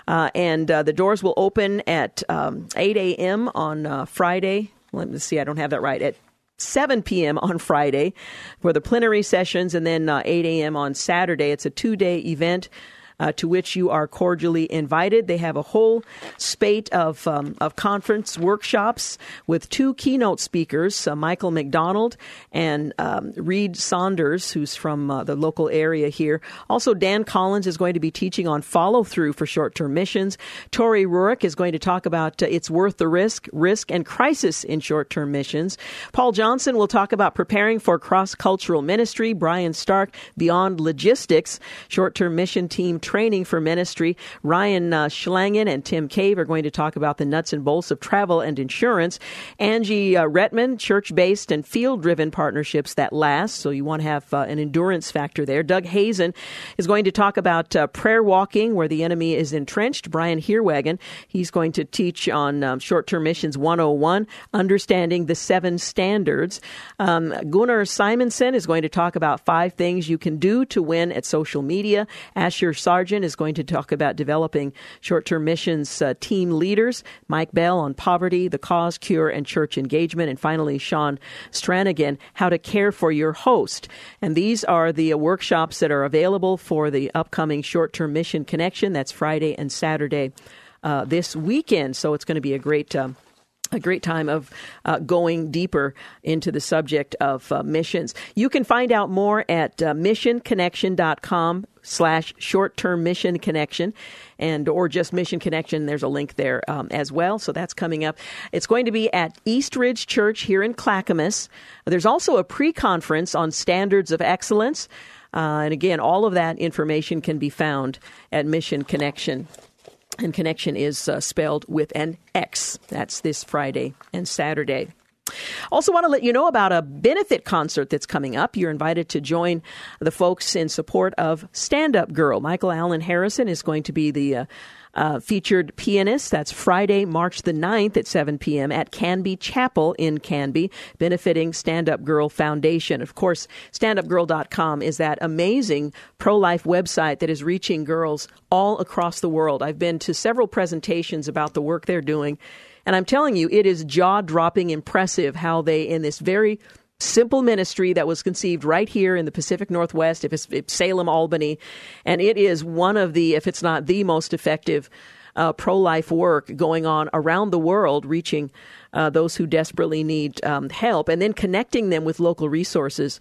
uh, and uh, the doors will open at um, 8 a.m on uh, friday let me see i don't have that right at 7 p.m. on Friday for the plenary sessions, and then uh, 8 a.m. on Saturday. It's a two day event uh, to which you are cordially invited. They have a whole spate of, um, of conference workshops with two keynote speakers, uh, Michael McDonald and um, Reed Saunders, who's from uh, the local area here. Also, Dan Collins is going to be teaching on follow through for short term missions. Tori Rurik is going to talk about uh, it's worth the risk, risk and crisis in short term missions. Paul Johnson will talk about preparing for cross cultural ministry. Brian Stark, Beyond Logistics, short term mission team training for ministry. Ryan uh, Schlangen and Tim Cave are going to talk about the nuts and bolts of travel and insurance. Angie uh, Retman, church based and field driven partnerships that last. So you want to have uh, an endurance factor there. Doug Hazen is going to talk about uh, prayer walking where the enemy is entrenched. Brian Heerwagen, he's going to teach on um, short term missions 101, understanding the seven standards. Um, Gunnar Simonson is going to talk about five things you can do to win at social media. Asher Sargent is going to talk about developing short term missions uh, team leaders. Mike Bell on poverty, the cause, cure, and church engagement. And finally, Sean Stranagan, how to care for your host. And these are the uh, workshops that are available for the upcoming short term mission connection. That's Friday and Saturday uh, this weekend. So it's going to be a great. Um, a great time of uh, going deeper into the subject of uh, missions. You can find out more at uh, missionconnexion.com slash short-term mission connection and or just mission connection. There's a link there um, as well. So that's coming up. It's going to be at east ridge church here in clackamas. There's also a pre-conference on standards of excellence. Uh, and again all of that information can be found at mission connection and connection is uh, spelled with an X. That's this Friday and Saturday. Also, want to let you know about a benefit concert that's coming up. You're invited to join the folks in support of Stand Up Girl. Michael Allen Harrison is going to be the uh, uh, featured pianist. That's Friday, March the 9th at 7 p.m. at Canby Chapel in Canby, benefiting Stand Up Girl Foundation. Of course, standupgirl.com is that amazing pro life website that is reaching girls all across the world. I've been to several presentations about the work they're doing, and I'm telling you, it is jaw dropping impressive how they, in this very simple ministry that was conceived right here in the Pacific Northwest, if it's, if Salem, Albany, and it is one of the, if it's not the most effective uh, pro life work going on around the world, reaching uh, those who desperately need um, help, and then connecting them with local resources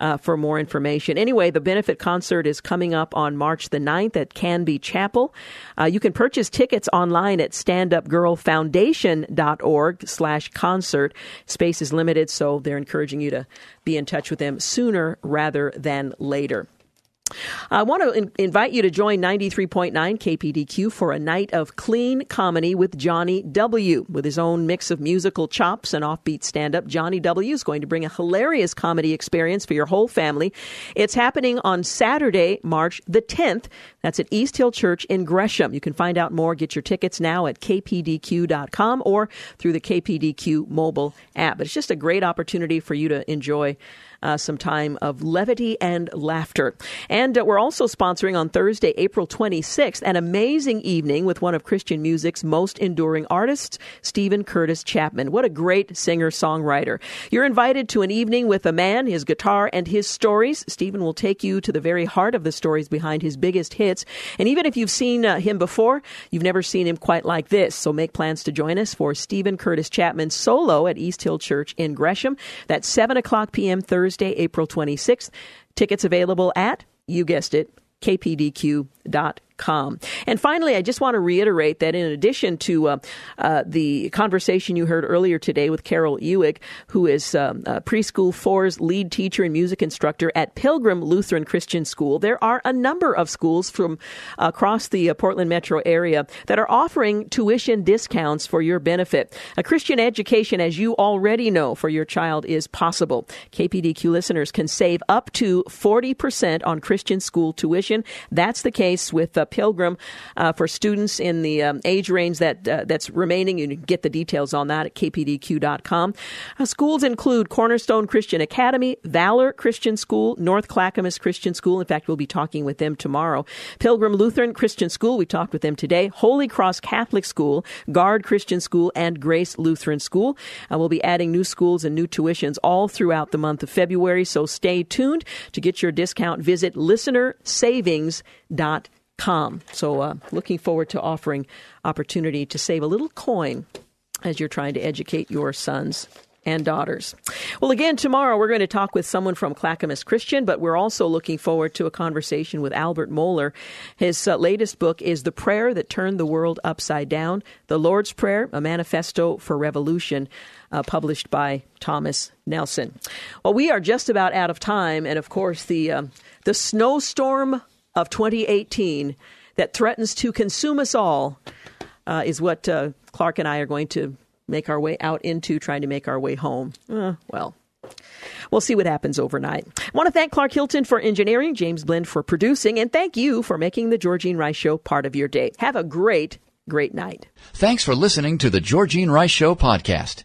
uh, for more information. Anyway, the benefit concert is coming up on March the 9th at Canby Chapel. Uh, you can purchase tickets online at standupgirlfoundation.org slash concert. Space is limited, so they're encouraging you to be in touch with them sooner rather than later. I want to in- invite you to join 93.9 KPDQ for a night of clean comedy with Johnny W. With his own mix of musical chops and offbeat stand up, Johnny W. is going to bring a hilarious comedy experience for your whole family. It's happening on Saturday, March the 10th. That's at East Hill Church in Gresham. You can find out more, get your tickets now at kpdq.com or through the KPDQ mobile app. But it's just a great opportunity for you to enjoy uh, some time of levity and laughter. And uh, we're also sponsoring on Thursday, April 26th, an amazing evening with one of Christian music's most enduring artists, Steven Curtis Chapman. What a great singer songwriter. You're invited to an evening with a man, his guitar, and his stories. Steven will take you to the very heart of the stories behind his biggest hits. And even if you've seen uh, him before, you've never seen him quite like this. So make plans to join us for Steven Curtis Chapman solo at East Hill Church in Gresham. That's 7 o'clock p.m. Thursday. Thursday, April 26th. Tickets available at, you guessed it, kpdq.com. Com. And finally, I just want to reiterate that in addition to uh, uh, the conversation you heard earlier today with Carol Ewing, who is um, preschool four's lead teacher and music instructor at Pilgrim Lutheran Christian School, there are a number of schools from across the uh, Portland metro area that are offering tuition discounts for your benefit. A Christian education, as you already know, for your child is possible. KPDQ listeners can save up to 40% on Christian school tuition. That's the case with uh, Pilgrim uh, for students in the um, age range that uh, that's remaining. You can get the details on that at kpdq.com. Schools include Cornerstone Christian Academy, Valor Christian School, North Clackamas Christian School. In fact, we'll be talking with them tomorrow. Pilgrim Lutheran Christian School, we talked with them today. Holy Cross Catholic School, Guard Christian School, and Grace Lutheran School. Uh, we'll be adding new schools and new tuitions all throughout the month of February, so stay tuned. To get your discount, visit listenersavings.com com. So, uh, looking forward to offering opportunity to save a little coin as you're trying to educate your sons and daughters. Well, again, tomorrow we're going to talk with someone from Clackamas Christian, but we're also looking forward to a conversation with Albert Mohler. His uh, latest book is The Prayer That Turned the World Upside Down The Lord's Prayer, a Manifesto for Revolution, uh, published by Thomas Nelson. Well, we are just about out of time, and of course, the, um, the snowstorm of 2018 that threatens to consume us all uh, is what uh, Clark and I are going to make our way out into, trying to make our way home. Uh, well, We'll see what happens overnight. I want to thank Clark Hilton for engineering, James Blend for producing, and thank you for making the Georgine Rice Show part of your day. Have a great, great night. Thanks for listening to the Georgine Rice Show podcast.